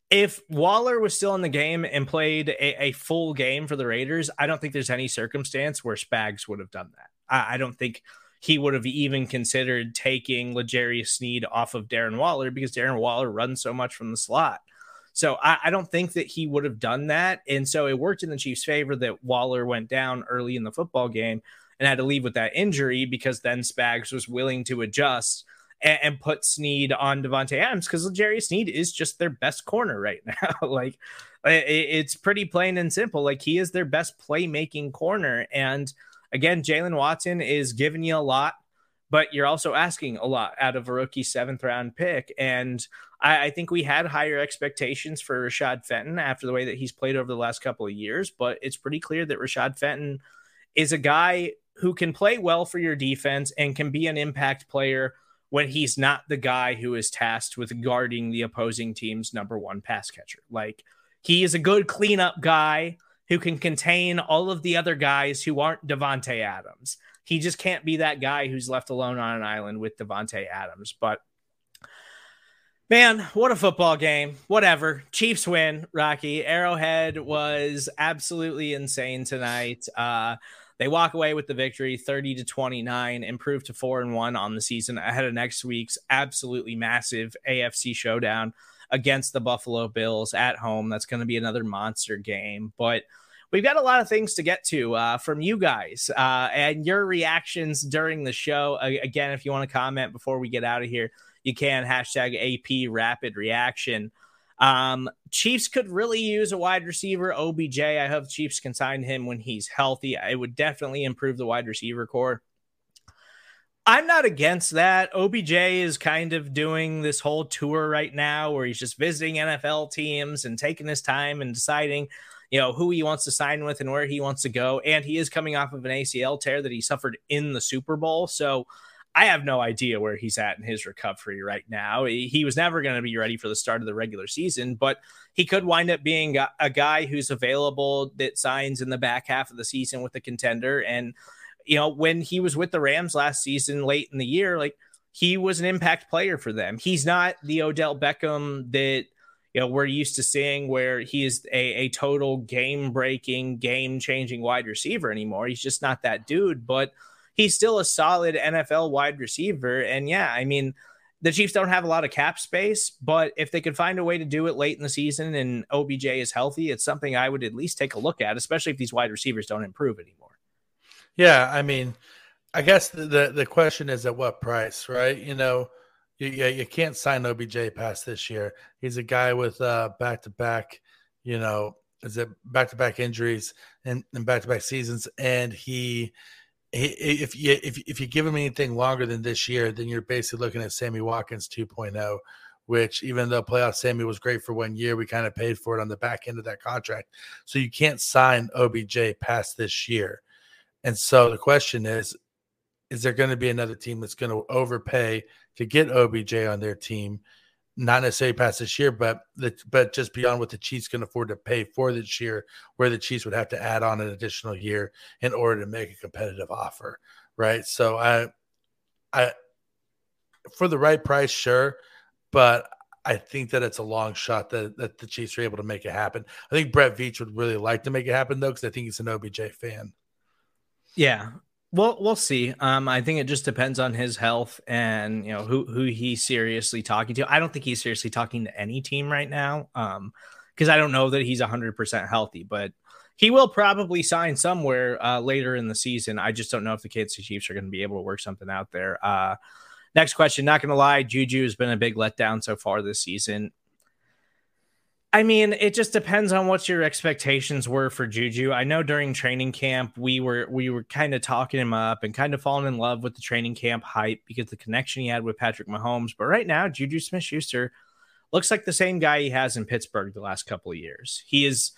if Waller was still in the game and played a, a, full game for the Raiders, I don't think there's any circumstance where Spags would have done that. I, I don't think he would have even considered taking L'Jarius Sneed off of Darren Waller because Darren Waller runs so much from the slot. So I, I, don't think that he would have done that. And so it worked in the Chiefs' favor that Waller went down early in the football game and had to leave with that injury because then Spags was willing to adjust and, and put Sneed on Davante Adams because Jerry Sneed is just their best corner right (laughs) now. like it, it's pretty plain and simple. Like he is their best playmaking corner. And again, Jaylen Watson is giving you a lot, but you're also asking a lot out of a rookie seventh round pick. And I, I, think we had higher expectations for Rashad Fenton after the way that he's played over the last couple of years, but it's pretty clear that Rashad Fenton is a guy who can play well for your defense and can be an impact player when he's not the guy who is tasked with guarding the opposing team's number one pass catcher. Like he is a good cleanup guy who can contain all of the other guys who aren't Davante Adams. He just can't be that guy who's left alone on an island with Davante Adams. But man, what a football game. Whatever. Chiefs win, Rocky. Arrowhead was absolutely insane tonight. Uh, they walk away with the victory 30 to 29, improve to 4 and 1 on the season ahead of next week's absolutely massive AFC showdown against the Buffalo Bills at home. That's going to be another monster game. But we've got a lot of things to get to uh, from you guys uh, and your reactions during the show. Again, if you want to comment before we get out of here, you can hashtag AP rapid reaction. Um, Chiefs could really use a wide receiver, OBJ. I hope Chiefs can sign him when he's healthy. It would definitely improve the wide receiver corps. I'm not against that. OBJ is kind of doing this whole tour right now where he's just visiting NFL teams and taking his time and deciding, you know, who he wants to sign with and where he wants to go. And he is coming off of an ACL tear that he suffered in the Super Bowl. So I have no idea where he's at in his recovery right now. He was never going to be ready for the start of the regular season, but he could wind up being a guy who's available that signs in the back half of the season with a contender and you know, when he was with the Rams last season, late in the year, like he was an impact player for them. He's not the Odell Beckham that you know we're used to seeing, where he is a, a total game breaking, game changing wide receiver anymore. He's just not that dude, but he's still a solid NFL wide receiver. And yeah, I mean, the Chiefs don't have a lot of cap space, but if they could find a way to do it late in the season and OBJ is healthy, it's something I would at least take a look at, especially if these wide receivers don't improve anymore. Yeah, I mean, I guess the, the, question is at what price, right? You know, you, you, you can't sign OBJ past this year. He's a guy with uh back to back, you know, is it back to back injuries and back to back seasons, and he. If you if if you give him anything longer than this year, then you're basically looking at Sammy Watkins 2.0, which even though playoff Sammy was great for one year, we kind of paid for it on the back end of that contract. So you can't sign OBJ past this year. And so the question is, is there going to be another team that's going to overpay to get OBJ on their team? Not necessarily past this year, but the, but just beyond what the Chiefs can afford to pay for this year, where the Chiefs would have to add on an additional year in order to make a competitive offer, right? So I, I, for the right price, sure, but I think that it's a long shot that, that the Chiefs are able to make it happen. I think Brett Veach would really like to make it happen though, because I think he's an OBJ fan. Yeah, well, we'll see. Um, I think it just depends on his health and you know who who he's seriously talking to. I don't think he's seriously talking to any team right now. Um, because I don't know that he's hundred percent healthy, but he will probably sign somewhere uh, later in the season. I just don't know if the Kansas Chiefs are going to be able to work something out there. Uh, next question. Not going to lie, Juju has been a big letdown so far this season. I mean, it just depends on what your expectations were for Juju. I know during training camp we were we were kind of talking him up and kind of falling in love with the training camp hype because the connection he had with Patrick Mahomes. But right now, Juju Smith Schuster looks like the same guy he has in Pittsburgh the last couple of years. He is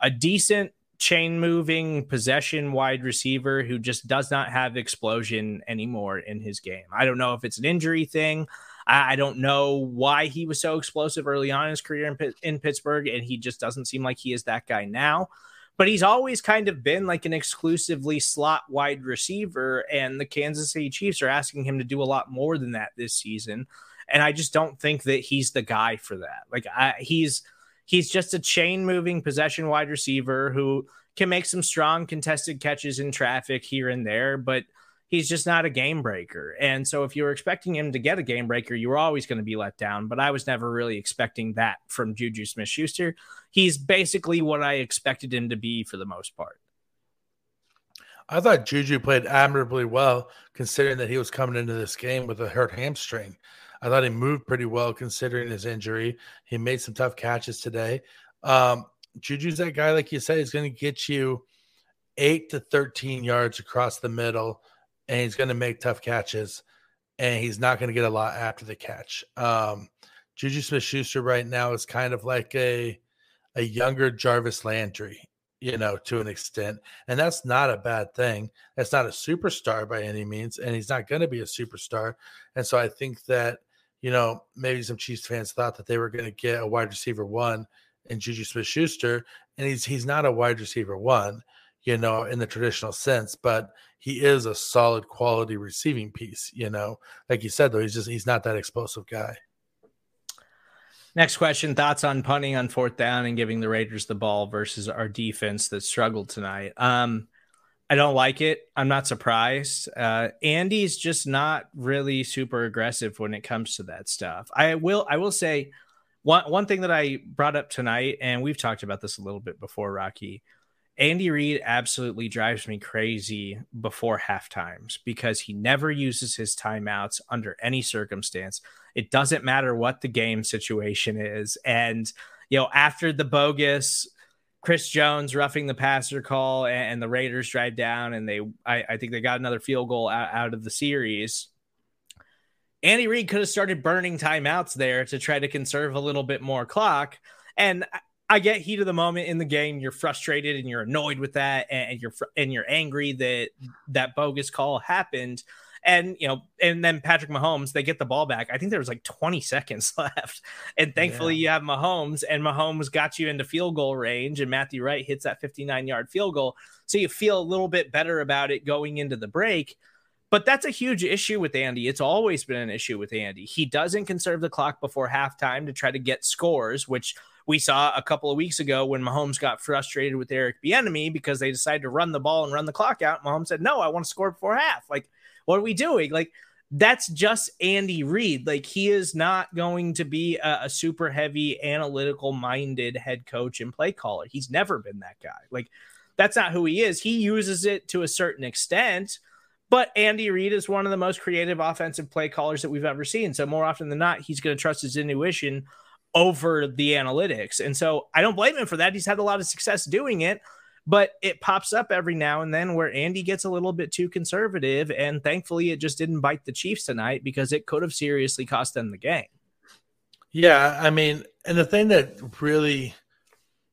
a decent chain moving possession wide receiver who just does not have explosion anymore in his game. I don't know if it's an injury thing. I, don't know why he was so explosive early on in his career in, in Pittsburgh, and he just doesn't seem like he is that guy now. But he's always kind of been like an exclusively slot wide receiver, and the Kansas City Chiefs are asking him to do a lot more than that this season. And I just don't think that he's the guy for that. Like I, he's he's just a chain moving possession wide receiver who can make some strong contested catches in traffic here and there, but he's just not a game breaker. And so if you were expecting him to get a game breaker, you were always going to be let down. But I was never really expecting that from Juju Smith Schuster. He's basically what I expected him to be for the most part. I thought Juju played admirably well, considering that he was coming into this game with a hurt hamstring. I thought he moved pretty well considering his injury. He made some tough catches today. Um, Juju's that guy, like you said, he's going to get you eight to 13 yards across the middle and he's going to make tough catches, and he's not going to get a lot after the catch. Um, Juju Smith Schuster right now is kind of like a a younger Jarvis Landry, you know, to an extent, and that's not a bad thing. That's not a superstar by any means, and he's not going to be a superstar. And so I think that you know maybe some Chiefs fans thought that they were going to get a wide receiver one in Juju Smith Schuster, and he's he's not a wide receiver one you know, in the traditional sense, but he is a solid quality receiving piece, you know. Like you said, though, he's just he's not that explosive guy. Next question thoughts on punting on fourth down and giving the Raiders the ball versus our defense that struggled tonight. Um, I don't like it. I'm not surprised. Uh, Andy's just not really super aggressive when it comes to that stuff. I will I will say one one thing that I brought up tonight, and we've talked about this a little bit before, Rocky. Andy Reid absolutely drives me crazy before half times because he never uses his timeouts under any circumstance. It doesn't matter what the game situation is. And, you know, after the bogus Chris Jones roughing the passer call and, and the Raiders drive down and they, I, I, think they got another field goal out, out of the series. Andy Reid could have started burning timeouts there to try to conserve a little bit more clock. And uh, I get heat of the moment in the game. You're frustrated and you're annoyed with that, and you're and you're angry that that bogus call happened. And you know, and then Patrick Mahomes, they get the ball back. I think there was like 20 seconds (laughs) left, and thankfully yeah. you have Mahomes, and Mahomes got you into field goal range, and Matthew Wright hits that 59 yard field goal, so you feel a little bit better about it going into the break. But that's a huge issue with Andy. It's always been an issue with Andy. He doesn't conserve the clock before halftime to try to get scores, which we saw a couple of weeks ago when Mahomes got frustrated with Eric Bieniemy because they decided to run the ball and run the clock out. Mahomes said, "No, I want to score before half." Like, what are we doing? Like, that's just Andy Reid. Like, he is not going to be a, a super heavy, analytical minded head coach and play caller. He's never been that guy. Like, that's not who he is. He uses it to a certain extent. But Andy Reid is one of the most creative offensive play callers that we've ever seen. So more often than not, he's going to trust his intuition over the analytics. And so I don't blame him for that. He's had a lot of success doing it, but it pops up every now and then where Andy gets a little bit too conservative. And thankfully, it just didn't bite the Chiefs tonight because it could have seriously cost them the game. Yeah. I mean, and the thing that really,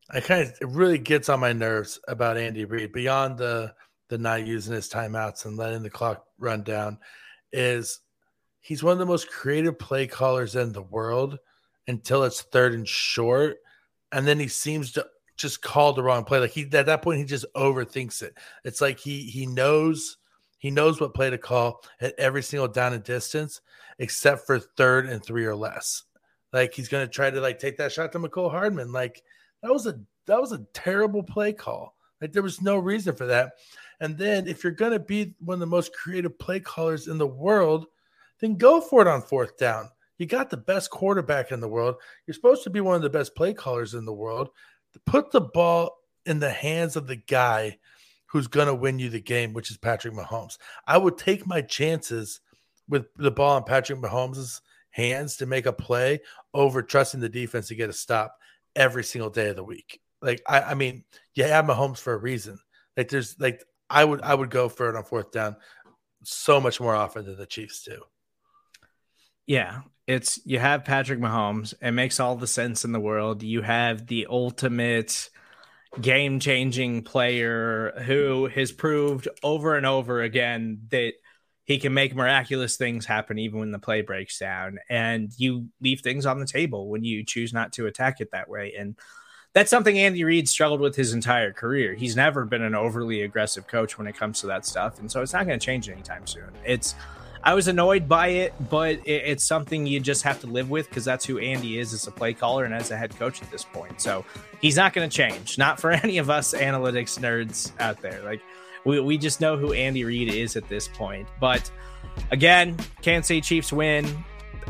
I kind of, it really gets on my nerves about Andy Reid beyond the, the not using his timeouts and letting the clock run down is he's one of the most creative play callers in the world until it's third and short. And then he seems to just call the wrong play. Like he at that point he just overthinks it. It's like he he knows he knows what play to call at every single down and distance, except for third and three or less. Like he's gonna try to like take that shot to Mecole Hardman. Like that was a that was a terrible play call. Like there was no reason for that. And then if you're gonna be one of the most creative play callers in the world, then go for it on fourth down. You got the best quarterback in the world. You're supposed to be one of the best play callers in the world. Put the ball in the hands of the guy who's going to win you the game, which is Patrick Mahomes. I would take my chances with the ball in Patrick Mahomes' hands to make a play over trusting the defense to get a stop every single day of the week. Like I, I mean, you have Mahomes for a reason. Like there's like I would I would go for it on fourth down so much more often than the Chiefs do. Yeah, it's you have Patrick Mahomes. It makes all the sense in the world. You have the ultimate game changing player who has proved over and over again that he can make miraculous things happen even when the play breaks down. And you leave things on the table when you choose not to attack it that way. And that's something Andy Reid struggled with his entire career. He's never been an overly aggressive coach when it comes to that stuff. And so it's not going to change anytime soon. It's I was annoyed by it, but it, it's something you just have to live with because that's who Andy is as a play caller and as a head coach at this point. So he's not going to change, not for (laughs) any of us analytics nerds out there. Like we, we just know who Andy Reid is at this point. But again, Kansas City Chiefs win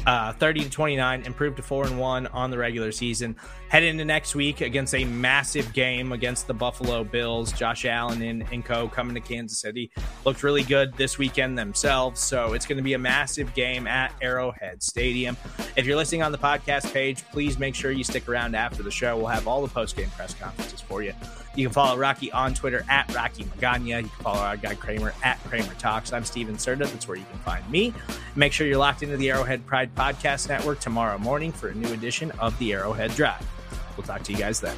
uh, 30 to 29, improved to 4 and 1 on the regular season. Head into next week against a massive game against the Buffalo Bills. Josh Allen and, and co coming to Kansas City. Looked really good this weekend themselves. So it's going to be a massive game at Arrowhead Stadium. If you're listening on the podcast page, please make sure you stick around after the show. We'll have all the post game press conferences for you. You can follow Rocky on Twitter at Rocky Magana. You can follow our guy Kramer at Kramer Talks. I'm Stephen Serda. That's where you can find me. Make sure you're locked into the Arrowhead Pride Podcast Network tomorrow morning for a new edition of the Arrowhead Drive. We'll talk to you guys then.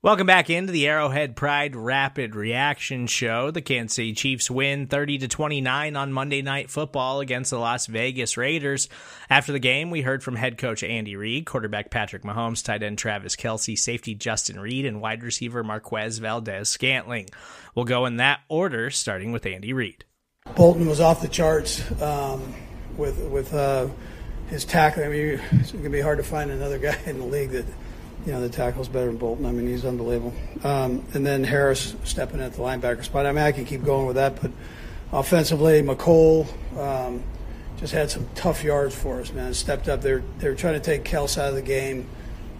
Welcome back into the Arrowhead Pride Rapid Reaction Show. The Kansas City Chiefs win 30 to 29 on Monday Night Football against the Las Vegas Raiders. After the game, we heard from head coach Andy Reid, quarterback Patrick Mahomes, tight end Travis Kelce, safety Justin Reid, and wide receiver Marquez Valdes-Scantling. We'll go in that order, starting with Andy Reid. Bolton was off the charts um, with with uh, his tackling. I mean, it's going to be hard to find another (laughs) guy in the league that you know, the tackle's better than Bolton. I mean, he's unbelievable. Um, and then Harris stepping at the linebacker spot. I mean, I can keep going with that, but offensively, Mecole um, just had some tough yards for us, man. Stepped up. They're they're trying to take Kels out of the game.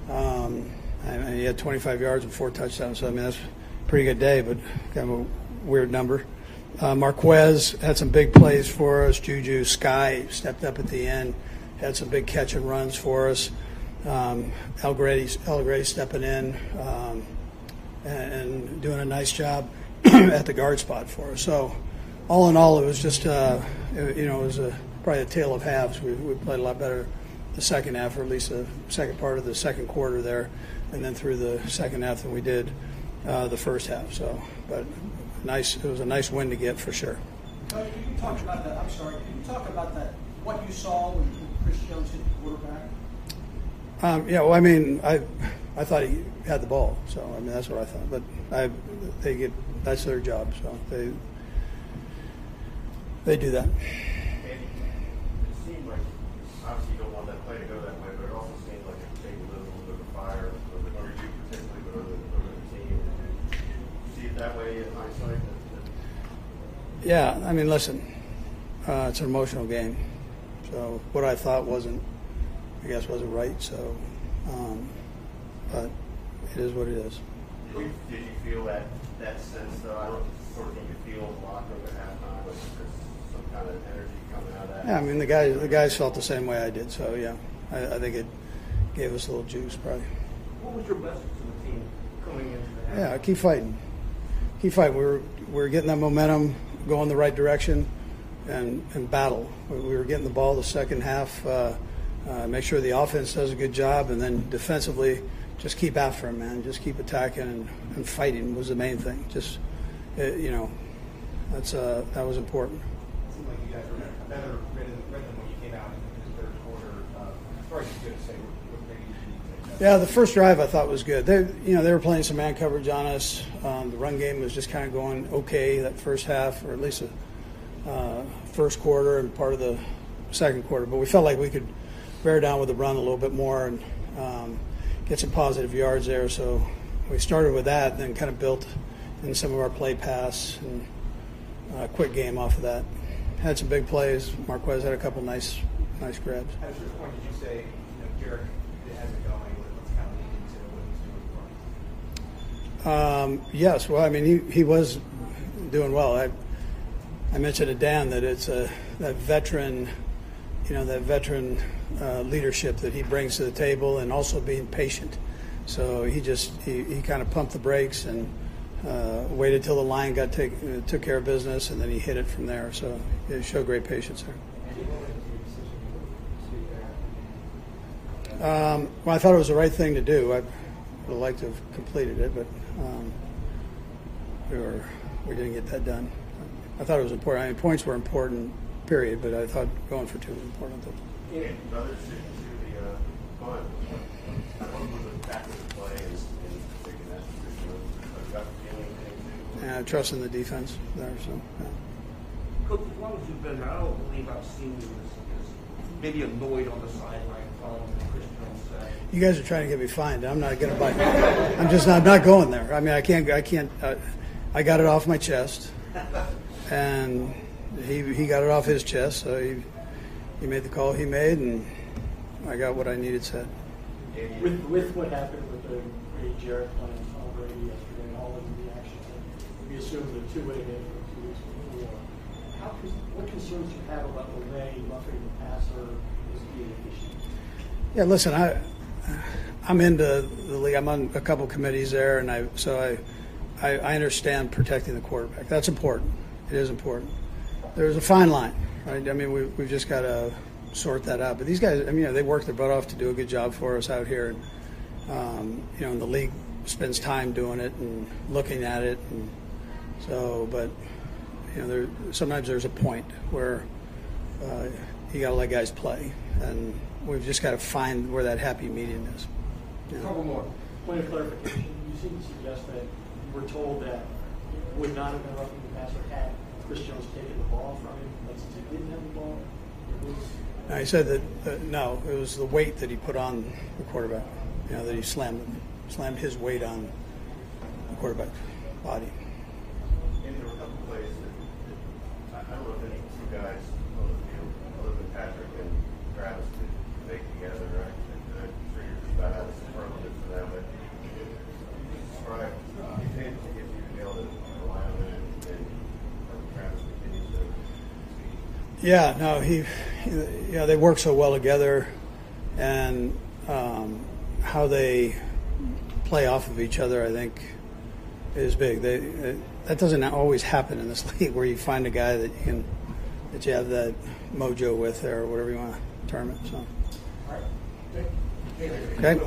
Um, I mean, he had 25 yards and four touchdowns. So I mean, that's a pretty good day, but kind of a weird number. Uh, Marquez had some big plays for us. Juju Skyy stepped up at the end, had some big catch and runs for us um, Grady stepping in um, and, and, doing a nice job (clears throat) at the guard spot for us. So, all in all, it was just uh, it, you know it was a, probably a tale of halves. We, we played a lot better the second half, or at least the second part of the second quarter there, and then through the second half than we did uh, the first half. So, but nice. It was a nice win to get for sure. You talk about that? I'm sorry. Can you talk about that? What you saw when Chris Jones hit the quarterback? Um, yeah, well, I mean, I, I thought he had the ball, so I mean that's what I thought. But I, they get that's their job, so they, they do that. And it seemed like, obviously you don't want that play to go that way, but it also seemed like it maybe lit a little bit of a fire, over, over you particularly, but over, the- over the team. Did you see it that way in hindsight? That- that- Yeah, I mean, listen, uh, it's an emotional game, so what I thought wasn't, I guess, wasn't right. So, um, but it is what it is. Did you, did you feel that, that sense though? I don't sort of think you feel in the locker room at halftime, but there's some kind of energy coming out of that. Yeah, I mean, the guys, the guys felt the same way I did. So yeah, I, I think it gave us a little juice, probably. What was your message to the team coming into the half? Yeah, keep fighting. Keep fighting. We were we were getting that momentum, going the right direction, and and battle. We, we were getting the ball the second half. Uh, uh, make sure the offense does a good job, and then defensively, just keep after him, man. Just keep attacking and, and fighting was the main thing. Just uh, you know, that's uh, that was important. It seemed like you guys were better rhythm, rhythm when you came out in the third quarter. Uh, as far as say, what, what maybe you need to Yeah, the first drive I thought was good. They, you know, they were playing some man coverage on us. Um, the run game was just kind of going okay that first half, or at least the uh, first quarter and part of the second quarter. But we felt like we could bear down with the run a little bit more and um, get some positive yards there. So we started with that, and then kind of built in some of our play pass and uh, quick game off of that. Had some big plays. Marquez had a couple nice, nice grabs. At a certain point, did you say, you know, has it going, let's kind of lean into what he's doing for us? Um, yes, well, I mean, he, he was doing well. I, I mentioned to Dan that it's a that veteran, you know, that veteran uh, leadership that he brings to the table, and also being patient. So he just he, he kind of pumped the brakes and uh, waited till the line got take, uh, took care of business, and then he hit it from there. So he showed great patience there. Um, well, I thought it was the right thing to do. I would have liked to have completed it, but um, we were we didn't get that done. I thought it was important. I mean, points were important, period. But I thought going for two was important. And another decision to the, uh, punt. What was the back of the play and, and taking that decision? Was it a gut feeling thing too? And trust in the defense there. So yeah. Coach, as long as you've been there, I don't believe I've seen you as, as maybe annoyed on the sideline following the Chris Jones say. you guys are trying to get me fined. I'm not going to buy. I'm just not, I'm not going there. I mean, I can't. I can't. Uh, I got it off my chest, and he he got it off his chest. So he he made the call he made, and I got what I needed said. With, with what happened with the great Jarrett playing Tom Brady yesterday and all of the reactions, and we assume the two-way hit for two weeks before, how, what concerns do you have about the way roughing the passer is being efficient? Yeah, listen, I I'm into the league. I'm on a couple committees there, and I so I, I I understand protecting the quarterback. That's important. It is important. There's a fine line, right? I mean, we we've just got to sort that out. But these guys, I mean, you know, they work their butt off to do a good job for us out here. And, um, you know, and the league spends time doing it and looking at it, and so. But you know, there sometimes there's a point where uh, you got to let guys play, and we've just got to find where that happy medium is. A couple more. Point of clarification, you seem to suggest that were told that would not have been roughing the passer had Chris Jones taken the ball from him, didn't have the ball, he said that uh, no, it was the weight that he put on the quarterback. You know that he slammed slammed his weight on the quarterback's body. And there were a couple plays that, that I, I don't know if any two guys on the field, other than Patrick and Travis, could make together, right? And I'm sure you're just about out of superlative for that, but describe the examples if you to be able to rely on that and and Travis continues to succeed. Yeah, no, he, he yeah, they work so well together, and um, how they play off of each other, I think, is big. They uh, that doesn't always happen in this (laughs) league where you find a guy that you can that you have that mojo with, there or whatever you want to term it. So, okay.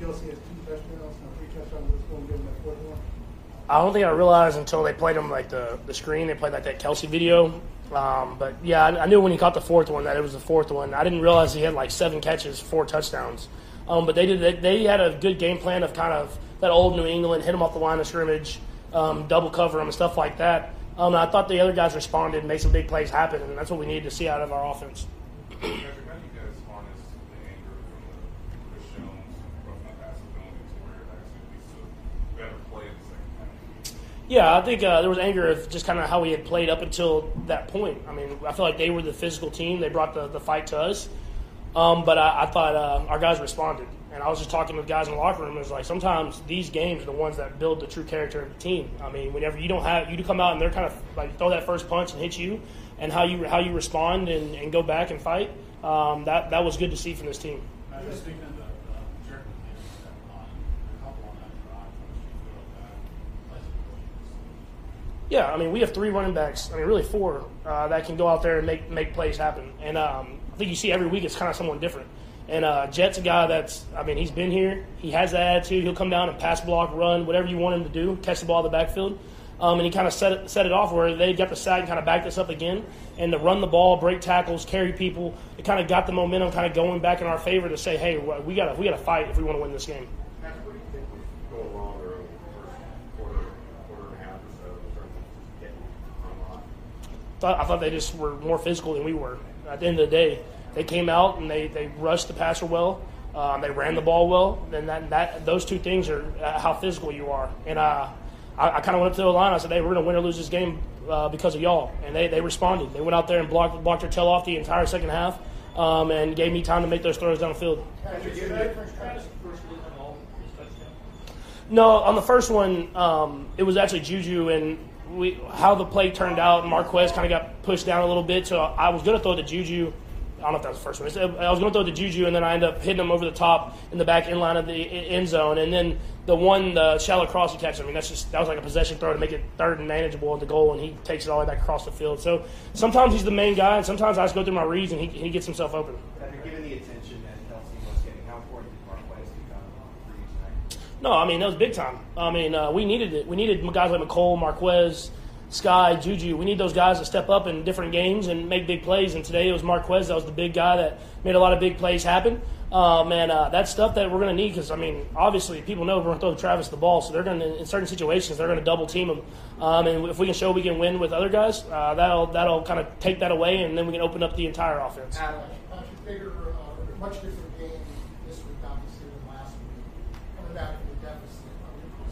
Kelce has two touchdowns, now three touchdowns, what's going to give him that fourth one? I don't think I realized until they played him like the, the screen. They played like that Kelce video Um, but yeah, I, I knew when he caught the fourth one that it was the fourth one. I didn't realize he had like seven catches, four touchdowns. Um, but they did. They, they had a good game plan of kind of that old New England, hit them off the line of scrimmage, um, double cover them, and stuff like that. Um, I thought the other guys responded and made some big plays happen, and that's what we needed to see out of our offense. (clears throat) Patrick, how do you guys harness the anger from the Chris Jones roughing the passer penalty to where it actually leads to better play in the second half? Yeah, I think uh, there was anger of just kind of how we had played up until that point. I mean, I feel like they were the physical team; they brought the, the fight to us. Um, but I, I thought uh, our guys responded, and I was just talking with guys in the locker room. It was like sometimes these games are the ones that build the true character of the team. I mean, whenever you don't have you come out and they're kind of like throw that first punch and hit you, and how you how you respond and, and go back and fight. Um, that that was good to see from this team. I was thinking that uh, Jerick McKinnon stepped on a couple on that drive. How much do you feel about that? Yeah, I mean, we have three running backs. I mean, really four uh, that can go out there and make make plays happen. And um, I think you see every week it's kind of someone different. And uh, Jet's a guy that's, I mean, he's been here. He has that attitude. He'll come down and pass block, run, whatever you want him to do, catch the ball in the backfield. Um, and he kind of set it, set it off where they got the sack and kind of backed us up again. And to run the ball, break tackles, carry people, it kind of got the momentum kind of going back in our favor to say, hey, we got we got to fight if we want to win this game. Patrick, what do you think was going wrong there in the first quarter, quarter and a half or so in terms of getting unlocked? Thought, I thought they just were more physical than we were. At the end of the day, they came out and they, they rushed the passer well. Um, they ran the ball well. And that, that those two things are uh, how physical you are. And uh, I, I kind of went up to the line. I said, "Hey, we're going to win or lose this game uh, because of y'all." And they, they responded. They went out there and blocked blocked their tail off the entire second half, um, and gave me time to make those throws down the field. No, on the first one, um, it was actually Juju, and we how the play turned out. Marquez kind of got pushed down a little bit, so I was going to throw to Juju. I don't know if that was the first one. I was going to throw to Juju, and then I ended up hitting him over the top in the back end line of the end zone. And then the one, the shallow cross he catch, I mean, that's just that was like a possession throw to make it third and manageable at the goal, and he takes it all the way back across the field. So sometimes he's the main guy, and sometimes I just go through my reads, and he, he gets himself open. The attention that Kelce was getting, how important did Marquez become for you tonight? No, I mean that was big time. I mean uh, we needed it. We needed guys like Mecole, Marquez, Skyy, Juju. We need those guys to step up in different games and make big plays. And today it was Marquez that was the big guy that made a lot of big plays happen. Um, and uh, that's stuff that we're going to need because I mean, obviously, people know we're going to throw Travis the ball, so they're going to in certain situations they're going to double team him. Um, and if we can show we can win with other guys, uh, that'll that'll kind of take that away, and then we can open up the entire offense. Patrick, bigger, uh, much different game this week, obviously, than last week. Coming back from the deficit.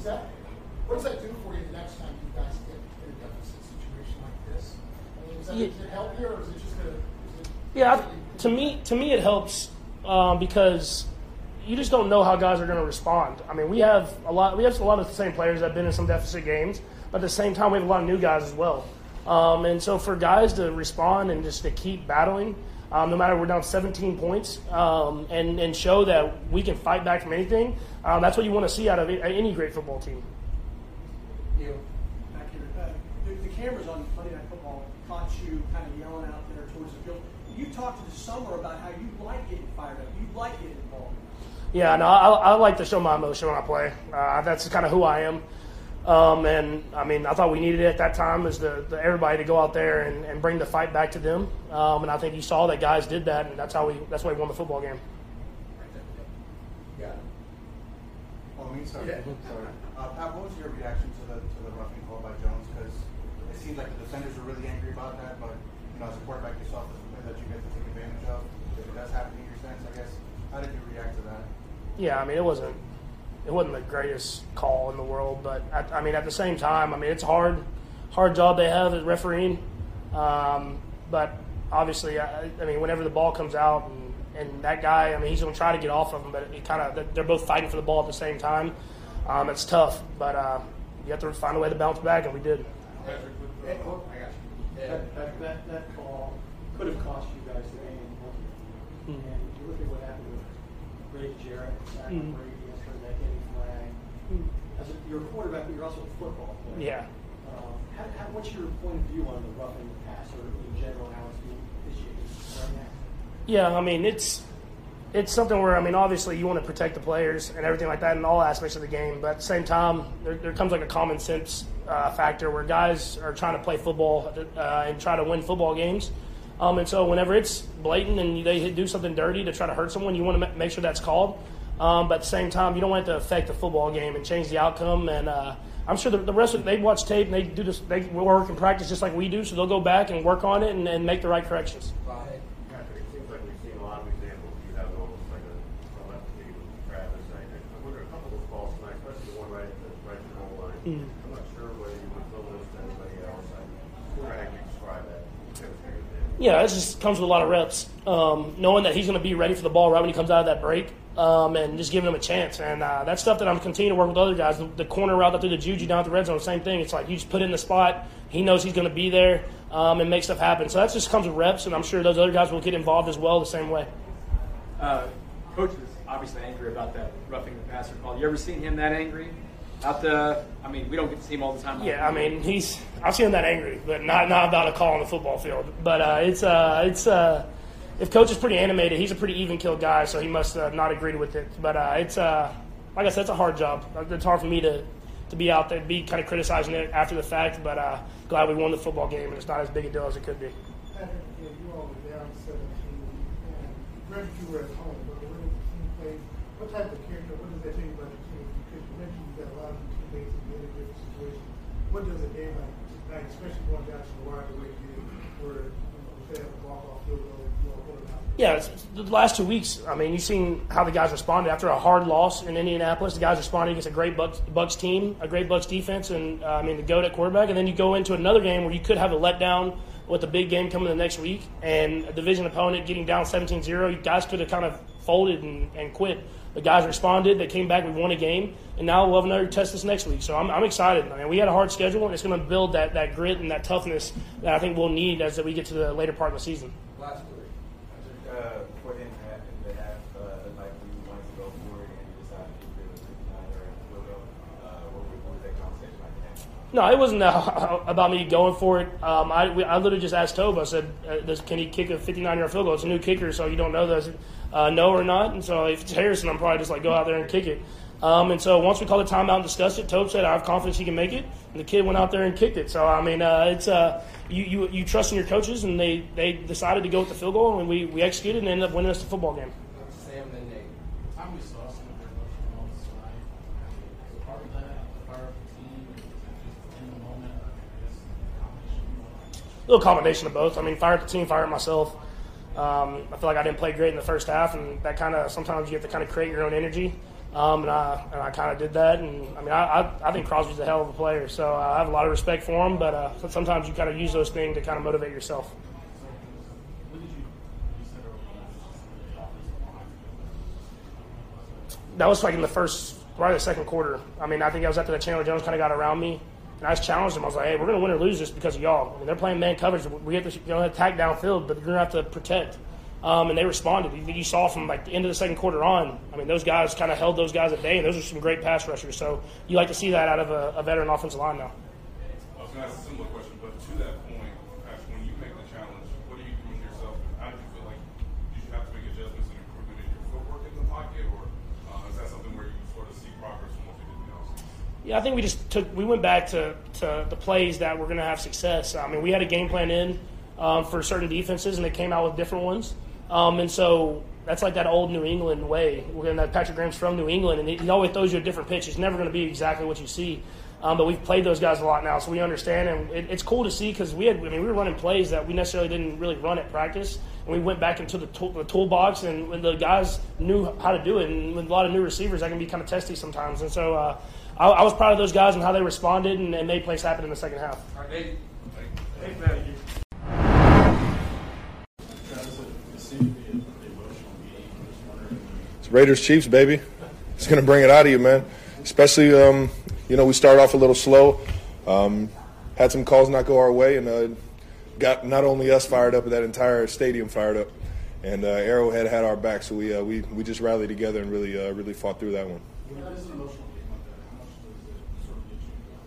Is that, what does that do for you the next time you guys get in a deficit situation like this? I mean, is that, Yeah. does it help you, or is it just going to? Yeah, I- to me, to me, it helps um, because you just don't know how guys are going to respond. I mean, we have a lot. We have a lot of the same players that have been in some deficit games, but at the same time, we have a lot of new guys as well. Um, and so, for guys to respond and just to keep battling, um, no matter we're down 17 points, um, and and show that we can fight back from anything, um, that's what you want to see out of any great football team. you back here. Uh, the, the cameras on Monday Night Football caught you kind of yelling out there towards the field. You talked this summer about how you like getting fired up. You like getting involved. Yeah, no, I, I like to show my emotion when I play. Uh, that's kind of who I am. Um, and I mean, I thought we needed it at that time is the, the everybody to go out there and, and bring the fight back to them. Um, and I think you saw that guys did that, and that's how we that's why we won the football game. Yeah. Oh, me, sorry. Yeah. Sorry. Uh, Pat, what was your reaction to the to the roughing call by Jones? Because it seems like the defenders were really angry about that, but you know, as a quarterback yourself, it's something that you get to take advantage of. If it does happen in your sense, I guess. How did you react to that? Yeah, I mean, it wasn't it wasn't the greatest call in the world, but I, I mean, at the same time, I mean, it's hard hard job they have as refereeing. Um, but obviously, I, I mean, whenever the ball comes out and, and that guy, I mean, he's going to try to get off of him, but it kind of they're both fighting for the ball at the same time. Um, it's tough, but uh, you have to find a way to bounce back, and we did. Patrick, with Hey, the, oh, I got you. That, that, that, that call could have cost you guys the game. Hmm. And you look at what happened with Ray Jarrett, Zach Hmm. Brady, as for that getting flag. As a, you're a quarterback, but you're also a football player. Yeah. Um, how, how, what's your point of view on the roughing the passer in general, how it's being officiated right? Yeah, I mean it's it's something where I mean, obviously, you want to protect the players and everything like that in all aspects of the game. But at the same time, there, there comes like a common sense uh, factor where guys are trying to play football uh, and try to win football games. Um, and so, whenever it's blatant and they do something dirty to try to hurt someone, you want to ma- make sure that's called. Um, but at the same time, you don't want it to affect the football game and change the outcome. And uh, I'm sure the, the rest of they watch tape and they do this. They work and practice just like we do, so they'll go back and work on it and, and make the right corrections. Patrick, it seems like we've seen a lot of examples. You have almost like a, a lefty with Travis. I, I wonder a couple of balls tonight, especially the one right at the right at the goal line. Mhm. I'm not sure whether you would throw those to anybody else. I wonder how you describe that. Him. Yeah, it just comes with a lot of reps. Um, knowing that he's going to be ready for the ball right when he comes out of that break, um, and just giving him a chance. And uh, that's stuff that I'm continuing to work with other guys. The, the corner route that threw the Juju down at the red zone, same thing. It's like you just put in the spot. He knows he's going to be there um, and make stuff happen. So that just comes with reps, and I'm sure those other guys will get involved as well the same way. Uh, coach was obviously angry about that roughing the passer call. You ever seen him that angry? Out the, I mean, we don't get to see him all the time. Yeah, I mean he's I've seen him that angry, but not not about a call on the football field. But uh, it's uh, it's uh, if coach is pretty animated, he's a pretty even killed guy, so he must uh, not agreed with it. But uh, it's uh, like I said, it's a hard job. It's hard for me to to be out there, be kind of criticizing it after the fact. But uh, glad we won the football game, and it's not as big a deal as it could be. Patrick, you, know, What does a game like tonight, especially going down to the wire the way you where? Yeah, the last two weeks, I mean, you've seen how the guys responded after a hard loss in Indianapolis. The guys responded against a great Bucs, Bucs team, a great Bucs defense, and uh, I mean the goat at quarterback. And then you go into another game where you could have a letdown with a big game coming the next week and a division opponent getting down 17-0. You guys could have kind of folded and, and quit. The guys responded. They came back. We won a game, and now we'll have another test this next week. So I'm, I'm excited. I mean, we had a hard schedule, and it's going to build that, that grit and that toughness that I think we'll need as we get to the later part of the season. Last week, uh, before the incident happened, they have uh, like we wanted to go for it and you decided to do it with nine or field goal. Uh, what, was- what was that conversation like? then? No, it wasn't (laughs) about me going for it. Um, I, we, I literally just asked Toub. I said, uh, "Can he kick a 59-yard field goal?" It's a new kicker, so you don't know those, uh, no or not. And so if it's Harrison, I'm probably just like go out there and kick it. Um, and so once we called the timeout and discussed it, Toub said, "I have confidence he can make it." And the kid went out there and kicked it. So I mean, uh, it's uh, you, you you trust in your coaches, and they, they decided to go with the field goal, and we, we executed and ended up winning us the football game. Sam and Nate. Time we saw some of their emotional moments tonight. Was part of that fire up the team? Is it just in the moment? Or I guess a combination of both? A little combination of both. I mean, fire at the team, fire at myself. Um, I feel like I didn't play great in the first half, and that kind of sometimes you have to kind of create your own energy. Um, and I and I kind of did that. And I mean, I, I, I think Crosby's a hell of a player, so I have a lot of respect for him. But uh, sometimes you kind of use those things to kind of motivate yourself. That was like in the first, right the second quarter. I mean, I think I was after the Chandler Jones kind of got around me, and I just challenged them. I was like, "Hey, we're going to win or lose this because of y'all. I mean, they're playing man coverage. We have to you know, attack downfield, but you're going to have to protect." Um, and they responded. You, you saw from like the end of the second quarter on. I mean, those guys kind of held those guys at bay, and those are some great pass rushers. So you like to see that out of a, a veteran offensive line now. I was going to ask a similar question, but to that point, actually, when you make the challenge, what do you do with yourself? How did you feel like did you have to make adjustments and improvement in your footwork in the pocket, or uh, is that something where you sort of see progress from what you did in the offseason? Yeah, I think we just took we went back to, to the plays that were going to have success. I mean, we had a game plan in um, for certain defenses, and they came out with different ones. Um, and so that's like that old New England way. When that Patrick Graham's from New England, and he, always throws you a different pitch. It's never going to be exactly what you see. Um, but we've played those guys a lot now, so we understand, and it, it's cool to see because we had. I mean, we were running plays that we necessarily didn't really run at practice, and we went back into the, tool, the toolbox, and the guys knew how to do it, and with a lot of new receivers, that can be kind of testy sometimes. And so uh, I, I was proud of those guys and how they responded, and, and made plays happen in the second half. All right, Nate. Hey, man, you. Travis, it seemed to be an emotional game. I'm just wondering. It's Raiders Chiefs, baby. It's going to bring it out of you, man. Especially, um, you know, we started off a little slow, um, had some calls not go our way, and uh, got not only us fired up, but that entire stadium fired up. And uh, Arrowhead had our back, so we uh, we we just rallied together and really uh, really fought through that one. When it is an emotional game like that, how much does it sort of get you down?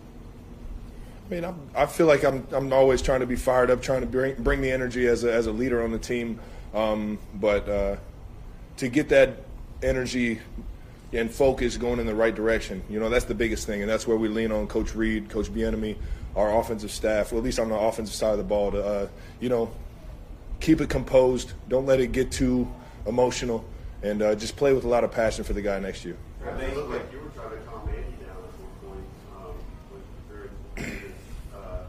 I mean, I'm, I feel like I'm I'm always trying to be fired up, trying to bring bring the energy as a, as a leader on the team. Um, but uh, to get that energy and focus going in the right direction. You know, that's the biggest thing, and that's where we lean on Coach Reid, Coach Bieniemy, our offensive staff, well, at least on the offensive side of the ball, to uh, you know keep it composed, don't let it get too emotional, and uh, just play with a lot of passion for the guy next to you. It looked like you were trying to calm Andy down at one point. Um, was there this, uh,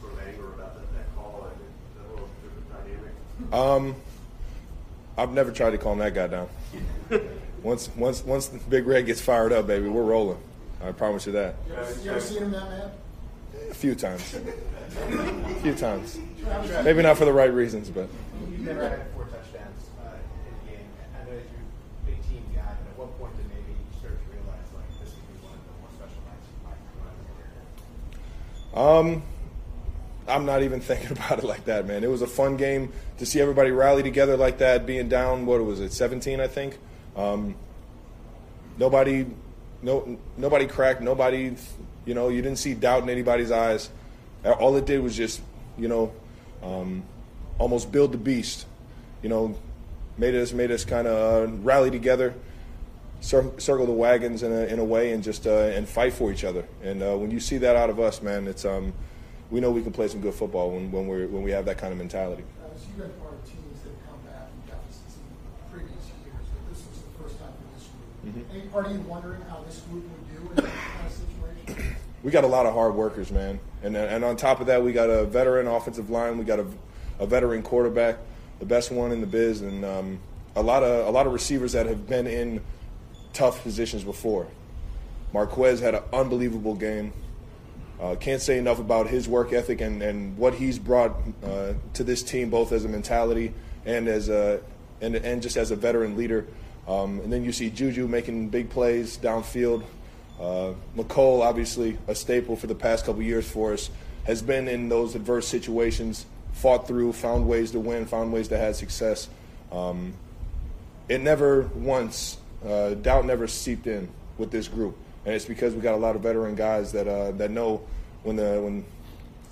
sort of anger about that, that call? and That little different dynamic? Um, I've never tried to calm that guy down. (laughs) once, once, once Big Red gets fired up, baby, we're rolling. I promise you that. You ever, you ever seen him that mad? A few times. (laughs) A few times. Maybe not for the right reasons, but. You've never had four touchdowns uh, in a game. I know that you're a big team guy, but at what point did maybe you start to realize like this could be one of the more special nights of my career? Um, I'm not even (laughs) thinking about it like that, man. It was a fun game to see everybody rally together like that, being down. What was it, 17? I think. Um, nobody, no, nobody cracked. Nobody, you know, you didn't see doubt in anybody's eyes. All it did was just, you know, um, almost build the beast. You know, made us made us kind of uh, rally together, cir- circle the wagons in a, in a way, and just uh, and fight for each other. And uh, when you see that out of us, man, it's um, we know we can play some good football when, when we when we have that kind of mentality. Uh, so been part of teams that come back from deficits in previous years, but this was the first time for this group. Mhm. Any part of you wondering how this group would do in that kind of situation? we got a lot of hard workers, man. And and on top of that, we got a veteran offensive line. We got a, a veteran quarterback, the best one in the biz, and um, a lot of a lot of receivers that have been in tough positions before. Marquez had an unbelievable game. Uh, can't say enough about his work ethic and, and what he's brought uh, to this team, both as a mentality and as a and, and just as a veteran leader. Um, and then you see Juju making big plays downfield. Uh, Mecole, obviously a staple for the past couple years for us, has been in those adverse situations, fought through, found ways to win, found ways to have success. Um, it never once uh, doubt never seeped in with this group, and it's because we got a lot of veteran guys that uh, that know when the when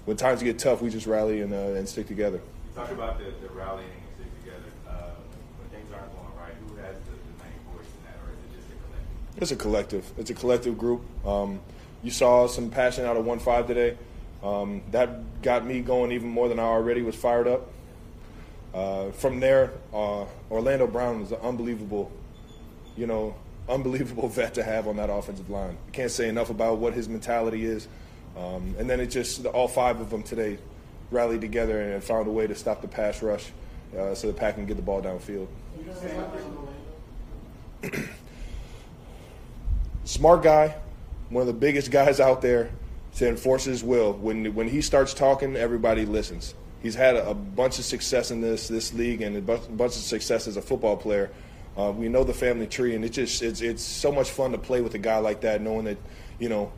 when times get tough, we just rally and uh, and stick together. You talk about the, the rallying and stick together. Uh, when things aren't going right, who has the, the main voice in that, or is it just a collective? It's a collective. It's a collective group. Um, you saw some passion out of one five today. Um, that got me going even more than I already was fired up. Uh, from there, uh, Orlando Brown was an unbelievable, you know, unbelievable (laughs) vet to have on that offensive line. I can't say enough about what his mentality is. Um, and then it just all five of them today rallied together and found a way to stop the pass rush uh, so the Pack can get the ball downfield. (clears throat) Smart guy, one of the biggest guys out there to enforce his will. When when he starts talking, everybody listens. He's had a, a bunch of success in this this league and a bunch, bunch of success as a football player. Uh, we know the family tree, and it just it's it's so much fun to play with a guy like that, knowing that you know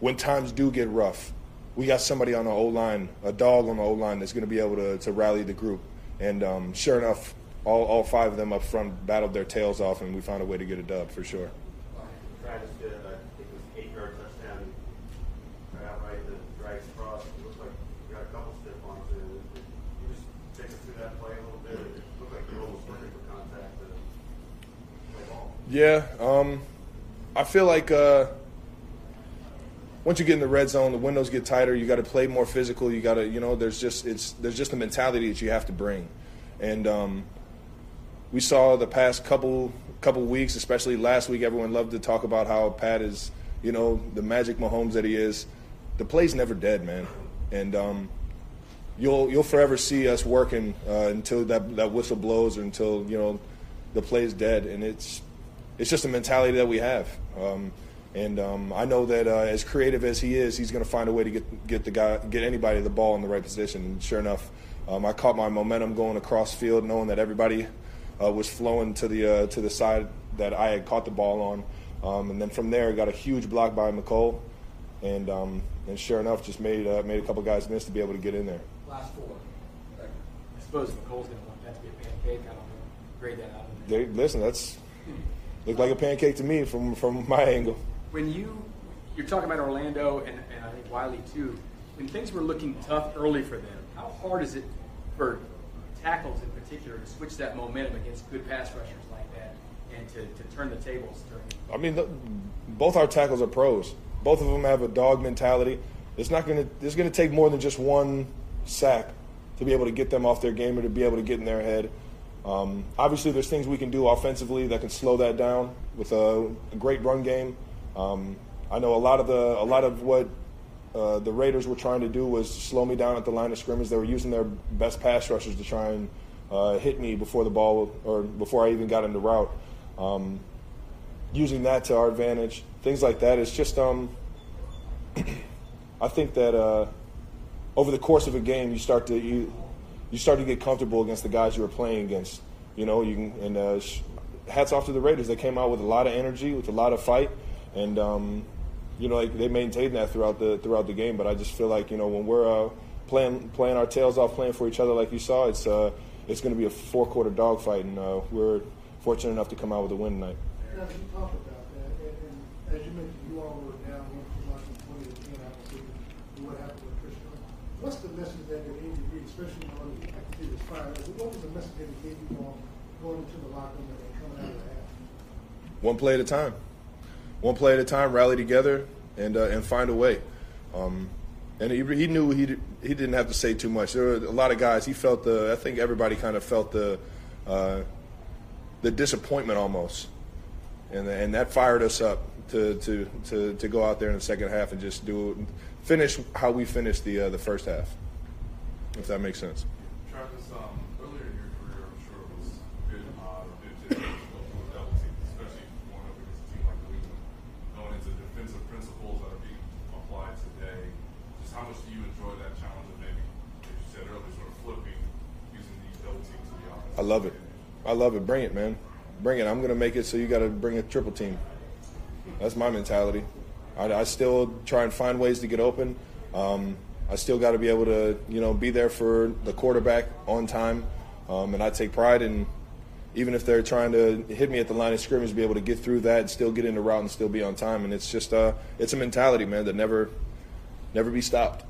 when times do get rough, we got somebody on the O line, a dog on the O line that's going to be able to, to rally the group. And um, sure enough, all, all five of them up front battled their tails off, and we found a way to get a dub for sure. Travis I think it was eight yard touchdown, right outright, the drags across. It looked like we got a couple stiff arms in it. Could You just take us through that play a little bit. It looked like you were almost looking for contact to play ball. Yeah, um, I feel like uh, once you get in the red zone, the windows get tighter. You got to play more physical. You got to, you know, there's just it's there's just a mentality that you have to bring, and um, we saw the past couple couple weeks, especially last week. Everyone loved to talk about how Pat is, you know, the magic Mahomes that he is. The play's never dead, man, and um, you'll you'll forever see us working uh, until that that whistle blows or until you know the play's dead, and it's it's just a mentality that we have. Um, and um, I know that uh, as creative as he is, he's going to find a way to get get the guy, get anybody the ball in the right position. And sure enough, um, I caught my momentum going across field, knowing that everybody uh, was flowing to the uh, to the side that I had caught the ball on. Um, and then from there, I got a huge block by Mecole, and um, and sure enough, just made uh, made a couple guys miss to be able to get in there. Last four. I suppose Mecole's going to want that to be a pancake. I don't know. Grade that out. They, listen, that's looked like a pancake to me from from (laughs) my angle. When you you're talking about Orlando and, and I think Wylie too, when things were looking tough early for them, how hard is it for tackles in particular to switch that momentum against good pass rushers like that and to, to turn the tables during. I mean, the, both our tackles are pros. Both of them have a dog mentality. It's not going to. It's going to take more than just one sack to be able to get them off their game or to be able to get in their head. Um, obviously, there's things we can do offensively that can slow that down with a, a great run game. Um, I know a lot of the a lot of what uh, the Raiders were trying to do was slow me down at the line of scrimmage. They were using their best pass rushers to try and uh, hit me before the ball or before I even got in the route. Um, using that to our advantage, things like that. It's just um, (clears throat) I think that uh, over the course of a game, you start to you you start to get comfortable against the guys you were playing against. You know, you can, and uh, hats off to the Raiders. They came out with a lot of energy, with a lot of fight, and um, you know, like they maintained that throughout the throughout the game. But I just feel like you know when we're uh, playing playing our tails off, playing for each other, like you saw, it's uh, it's going to be a four quarter dogfight, and uh, we're fortunate enough to come out with a win tonight. Now, you talk about that, and, and as you mentioned, you all were down one 20 to 10 after what happened with Christian. What's the message that Reid, this fire, what was the message that he gave you going into the locker room and coming out of the half? One play at a time. One play at a time. Rally together and uh, and find a way. Um, and he, he knew he he didn't have to say too much. There were a lot of guys. He felt the. I think everybody kind of felt the uh, the disappointment almost, and and that fired us up to to to to go out there in the second half and just do finish how we finished the uh, the first half. If that makes sense. Travis, um, earlier in your career, I'm sure it was a bit odd, a bit difficult to go through a double team, especially going up against a team like Cleveland, going into defensive principles that are being applied today. Just how much do you enjoy that challenge of maybe, as you said earlier, sort of flipping using these double teams to the offense? I love it. I love it. Bring it, man. Bring it. I'm gonna make it so you got to bring a triple team. That's my mentality. I, I still try and find ways to get open. Um, I still got to be able to, you know, be there for the quarterback on time, um, and I take pride in, even if they're trying to hit me at the line of scrimmage, be able to get through that and still get in the route and still be on time. And it's just, uh, it's a mentality, man, that never, never be stopped.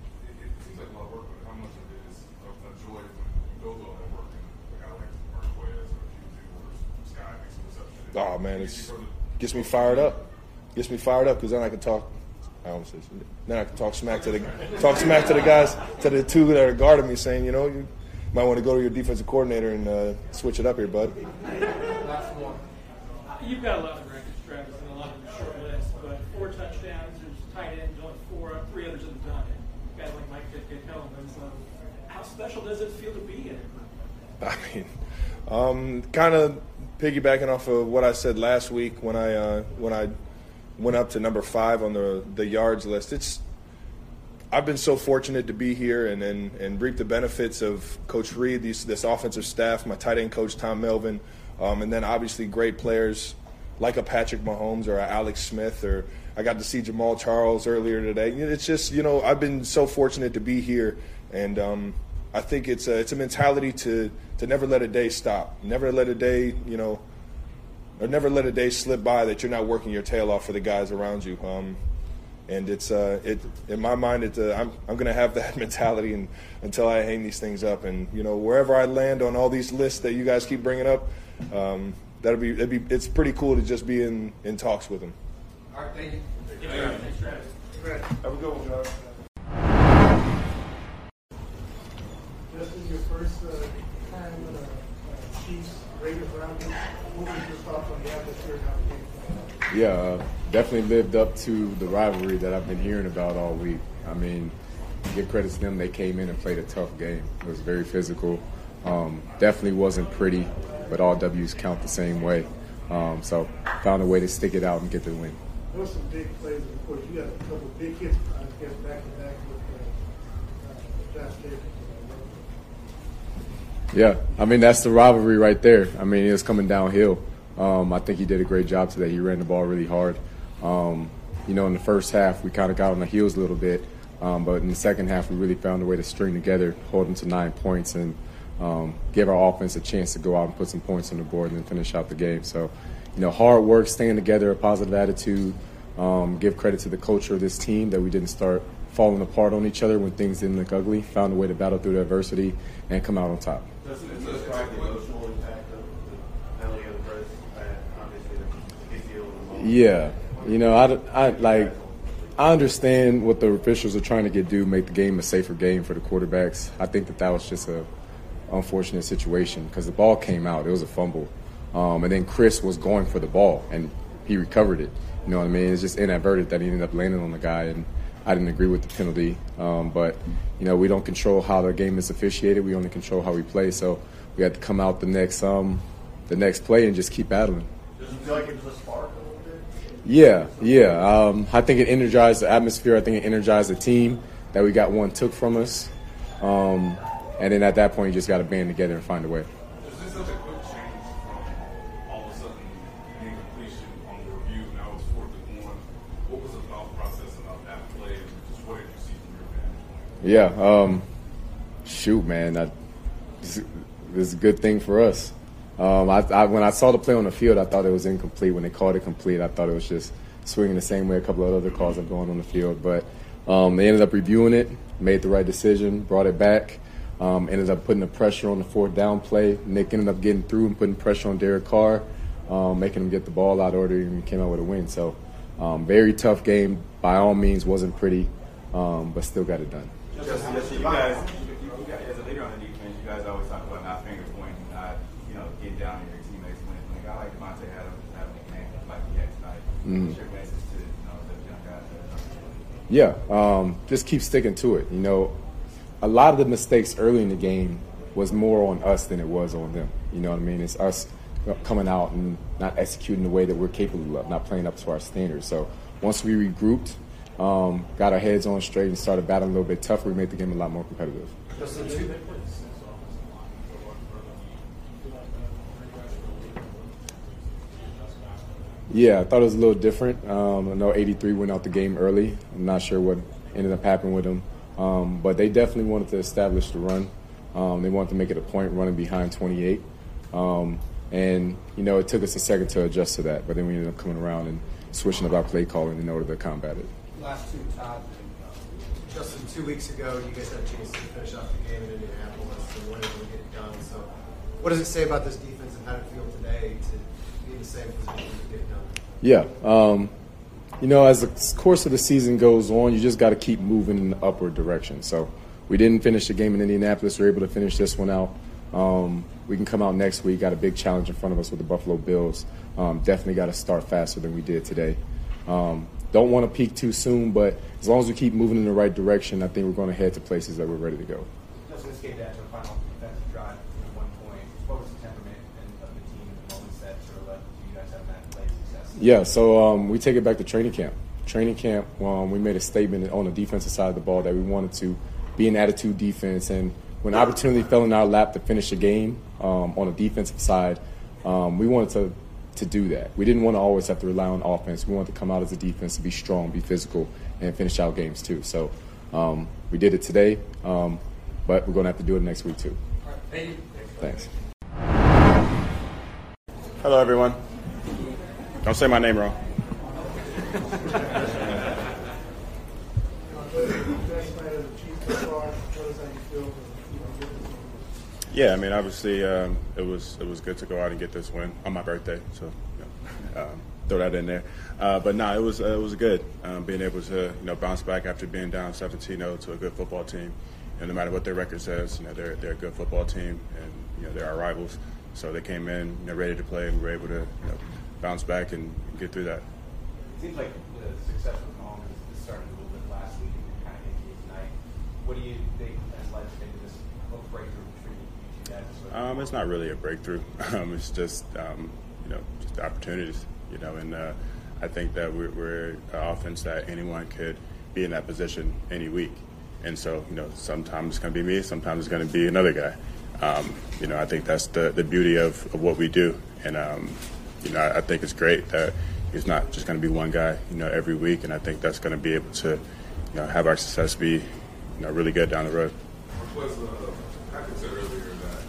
Oh man, it gets me fired up. Gets me fired up because then I can talk. Said. Then I can talk smack to the talk smack to the guys to the two that are guarding me, saying, you know, you might want to go to your defensive coordinator and uh, switch it up here, bud. Last one. You've got a lot of records, Travis, and a lot of short lists, but four touchdowns, there's tight ends, only four, three others have done it. Guys like Mike Fitzgerald, so how special does it feel to be in it? I mean, um, kind of piggybacking off of what I said last week when I uh, when I went up to number five on the the yards list. It's I've been so fortunate to be here and and, and reap the benefits of Coach Reid, these, this offensive staff, my tight end coach Tom Melvin, um, and then obviously great players like a Patrick Mahomes or a Alex Smith or I got to see Jamaal Charles earlier today. It's just you know I've been so fortunate to be here and. Um, I think it's a, it's a mentality to, to never let a day stop, never let a day, you know, or never let a day slip by that you're not working your tail off for the guys around you. Um, and it's uh, it in my mind, it, uh, I'm I'm gonna have (laughs) that mentality and, until I hang these things up. And you know, wherever I land on all these lists that you guys keep bringing up, um, that'll be, it'd be it's pretty cool to just be in, in talks with them. All right, thank you. Thanks, Travis. Have a good one, John. Justin, your first uh, time in a uh, Yeah, uh, definitely lived up to the rivalry that I've been hearing about all week. I mean, give credit to them, they came in and played a tough game. It was very physical. Um, definitely wasn't pretty, but all W's count the same way. Um, so found a way to stick it out and get the win. There were some big plays, of course, you a couple big hits, I guess, back to back with uh, uh, Josh Jacobs. Yeah, I mean that's the rivalry right there. I mean it's coming downhill. Um, I think he did a great job today. He ran the ball really hard. Um, you know, in the first half we kind of got on the heels a little bit, um, but in the second half we really found a way to string together, hold them to nine points, and um, give our offense a chance to go out and put some points on the board and then finish out the game. So, you know, hard work, staying together, a positive attitude. Um, give credit to the culture of this team that we didn't start falling apart on each other when things didn't look ugly. Found a way to battle through the adversity and come out on top. Doesn't it describe the emotional impact of the penalty the Obviously. Yeah, you know, I, I like. I understand what the officials are trying to get do, make the game a safer game for the quarterbacks. I think that that was just a unfortunate situation because the ball came out. It was a fumble, um, and then Chris was going for the ball and he recovered it. You know what I mean? It's just inadvertent that he ended up landing on the guy, and I didn't agree with the penalty. Um, but you know, we don't control how the game is officiated. We only control how we play. So we had to come out the next um, the next play and just keep battling. Does it feel like it was a spark a little bit? Yeah, yeah. Um, I think it energized the atmosphere. I think it energized the team that we got one took from us. Um, and then at that point, you just got to band together and find a way. Yeah. Um, shoot, man. I, this, this is a good thing for us. Um, I, I, when I saw the play on the field, I thought it was incomplete. When they called it complete, I thought it was just swinging the same way a couple of other calls are going on the field. But um, they ended up reviewing it, made the right decision, brought it back. Um, ended up putting the pressure on the fourth down play. Nick ended up getting through and putting pressure on Derek Carr, um, making him get the ball out order, and came out with a win. So, um, very tough game. By all means, wasn't pretty, um, but still got it done. You guys, you, you guys, as a leader on the defense, you guys always talk about not finger pointing, not you know getting down on your teammates. When, a guy like Davante had a, had a game like he had tonight, Mhm. what's your message to you know the young guys Yeah, um, just keep sticking to it. You know, a lot of the mistakes early in the game was more on us than it was on them. You know what I mean? It's us coming out and not executing the way that we're capable of, not playing up to our standards. So once we regrouped, um, got our heads on straight and started battling a little bit tougher, we made the game a lot more competitive. Yeah, I thought it was a little different. Um, I know 83 went out the game early. I'm not sure what ended up happening with them. Um, but they definitely wanted to establish the run. Um, they wanted to make it a point running behind 28. Um, and, you know, it took us a second to adjust to that. But then we ended up coming around and switching up our play calling in order to combat it. Last two, Todd. Justin, two weeks ago, you guys had a chance to finish off the game in Indianapolis and weren't able to get it done. So, what does it say about this defense and how do you feel today to be in the same position to get it done? Yeah. Um, you know, as the course of the season goes on, you just got to keep moving in the upward direction. So we didn't finish the game in Indianapolis. We were able to finish this one out. Um, we can come out next week. Got a big challenge in front of us with the Buffalo Bills. Um, definitely got to start faster than we did today. Um, don't want to peak too soon, but as long as we keep moving in the right direction, I think we're going to head to places that we're ready to go. Justin, this came down to a final defensive drive at one point. What was the temperament of the team at the moments that sort of led you guys having that play success? Yeah, so um, we take it back to training camp. Training camp, um, we made a statement on the defensive side of the ball that we wanted to be an attitude defense. And when opportunity fell in our lap to finish the game um, on the defensive side, um, we wanted to, to do that. We didn't want to always have to rely on offense. We wanted to come out as a defense to be strong, be physical, and finish out games too. So um, we did it today, um, but we're going to have to do it next week too. Thank you. Thanks. Hello, everyone. Don't say my name wrong. (laughs) Yeah, I mean, obviously, um, it was it was good to go out and get this win on my birthday. So, you know, um, throw that in there. Uh, but no, it was uh, it was good um, being able to you know bounce back after being down 17-0 to a good football team. And no matter what their record says, you know they're they're a good football team, and you know they're our rivals. So they came in you know, ready to play, and we were able to you know, bounce back and get through that. It seems like the success with is started a little bit last week and kind of into tonight. What do you think has led to maybe this little breakthrough for you you two guys? Um, it's not really a breakthrough. (laughs) Um, it's just um, you know just opportunities. You know, and uh, I think that we're, we're an offense that anyone could be in that position any week. And so you know, sometimes it's going to be me, sometimes it's going to be another guy. Um, you know, I think that's the, the beauty of, of what we do. And um, you know, I, I think it's great that it's not just going to be one guy. You know, every week, and I think that's going to be able to you know have our success be you know really good down the road. was uh, Patrick said earlier that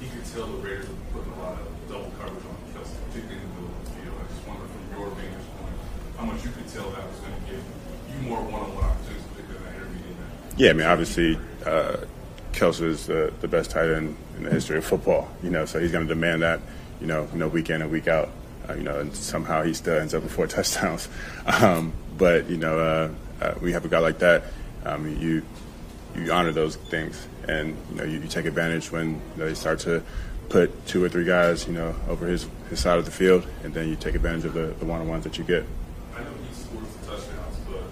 he could tell the Raiders were putting a lot of double coverage on Kelce, particularly in the middle of the field. I just wonder from your vantage point how much you could tell that was going to give you more one-on-one opportunities, intermediate. Yeah, I mean, obviously, uh, Kelce is the, the best tight end in the history of football. You know, so he's going to demand that. You know, you know, week in and week out. Uh, you know, and somehow he still ends up with four (laughs) touchdowns. Um, but you know, uh, uh, we have a guy like that. Um, you you honor those things, and you know, you, you take advantage when you know, they start to put two or three guys, you know, over his, his side of the field, and then you take advantage of the, the one-on-ones that you get. I know he scores the touchdowns, but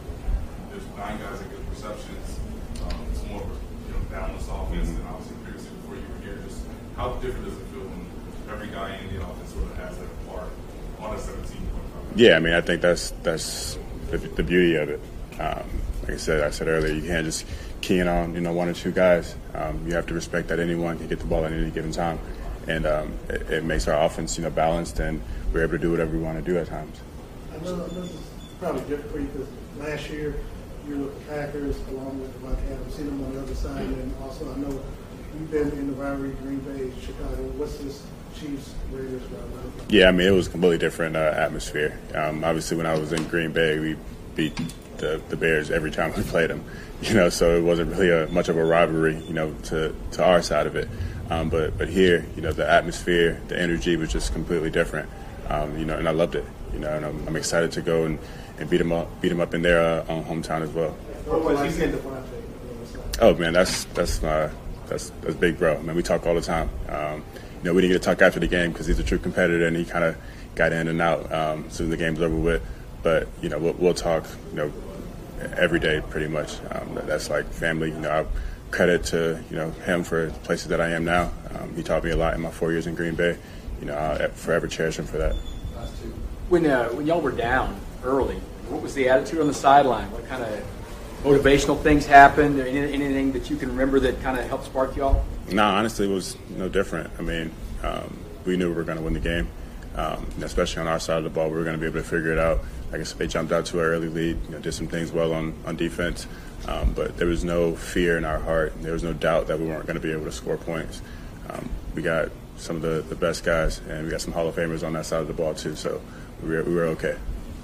there's nine guys that get receptions. Um, it's more of a you know, balanced offense than obviously previously before you were here. Just how different does it feel when every guy in the offense sort of has their part on a 17 point Yeah, I mean, I think that's that's the, the beauty of it. Um, like I said, I said earlier, you can't just key in on you know one or two guys. Um, you have to respect that anyone can get the ball at any given time, and um, it, it makes our offense you know balanced, and we're able to do whatever we want to do at times. I know, I know this is probably different for you because last year you were with the Packers along with Davante Adams, seen them on the other side, and also I know you've been in the rivalry Green Bay, Chicago. What's this Chiefs Raiders rivalry? Yeah, I mean, it was a completely different uh, atmosphere. Um, obviously, when I was in Green Bay, we beat the, the Bears every time we (laughs) played them. You know, so it wasn't really a, much of a rivalry, you know, to, to our side of it. Um, but but here, you know, the atmosphere, the energy was just completely different. Um, you know, and I loved it. You know, and I'm, I'm excited to go and, and beat them up, beat them up in their uh, own hometown as well. What was he saying Davante? Oh man, that's that's my that's that's big bro. I Man, we talk all the time. Um, you know, we didn't get to talk after the game because he's a true competitor and he kind of got in and out um, soon as the game's over with. But you know, we'll, we'll talk. You know, every day pretty much. Um, that's like family. You know, I credit to you know him for places that I am now. Um, he taught me a lot in my four years in Green Bay. You know, I'll forever cherish him for that. When uh, when y'all were down early, what was the attitude on the sideline? What kind of motivational things happened? Anything that you can remember that kind of helped spark y'all? No, honestly, it was no different. I mean, um, we knew we were going to win the game, um, especially on our side of the ball. We were going to be able to figure it out. Like I said, they jumped out to an early lead, you know, did some things well on, on defense, um, but there was no fear in our heart. There was no doubt that we weren't going to be able to score points. Um, we got some of the, the best guys, and we got some Hall of Famers on that side of the ball, too, so we were, we were okay.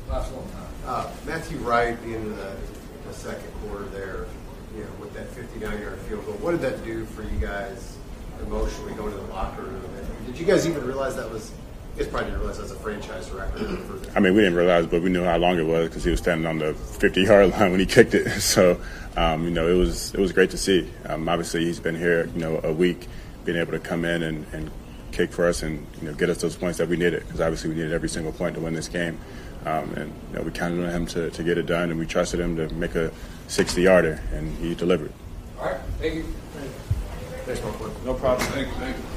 Last one. Uh, Matthew Wright in the, the second quarter there, you know, with that 59-yard field goal. What did that do for you guys emotionally going to the locker room? And did you guys even realize that was? You probably didn't realize that was a franchise record. I mean, we didn't realize, but we knew how long it was because he was standing on the 50-yard line when he kicked it. (laughs) So, um, you know, it was it was great to see. Um, obviously, he's been here, you know, a week, being able to come in and, and kick for us and you know get us those points that we needed because obviously we needed every single point to win this game. Um, and you know, we counted on him to, to get it done, and we trusted him to make a 60-yarder, and he delivered. All right, thank you. Thanks, Mark. No problem. Thank you. Thank you.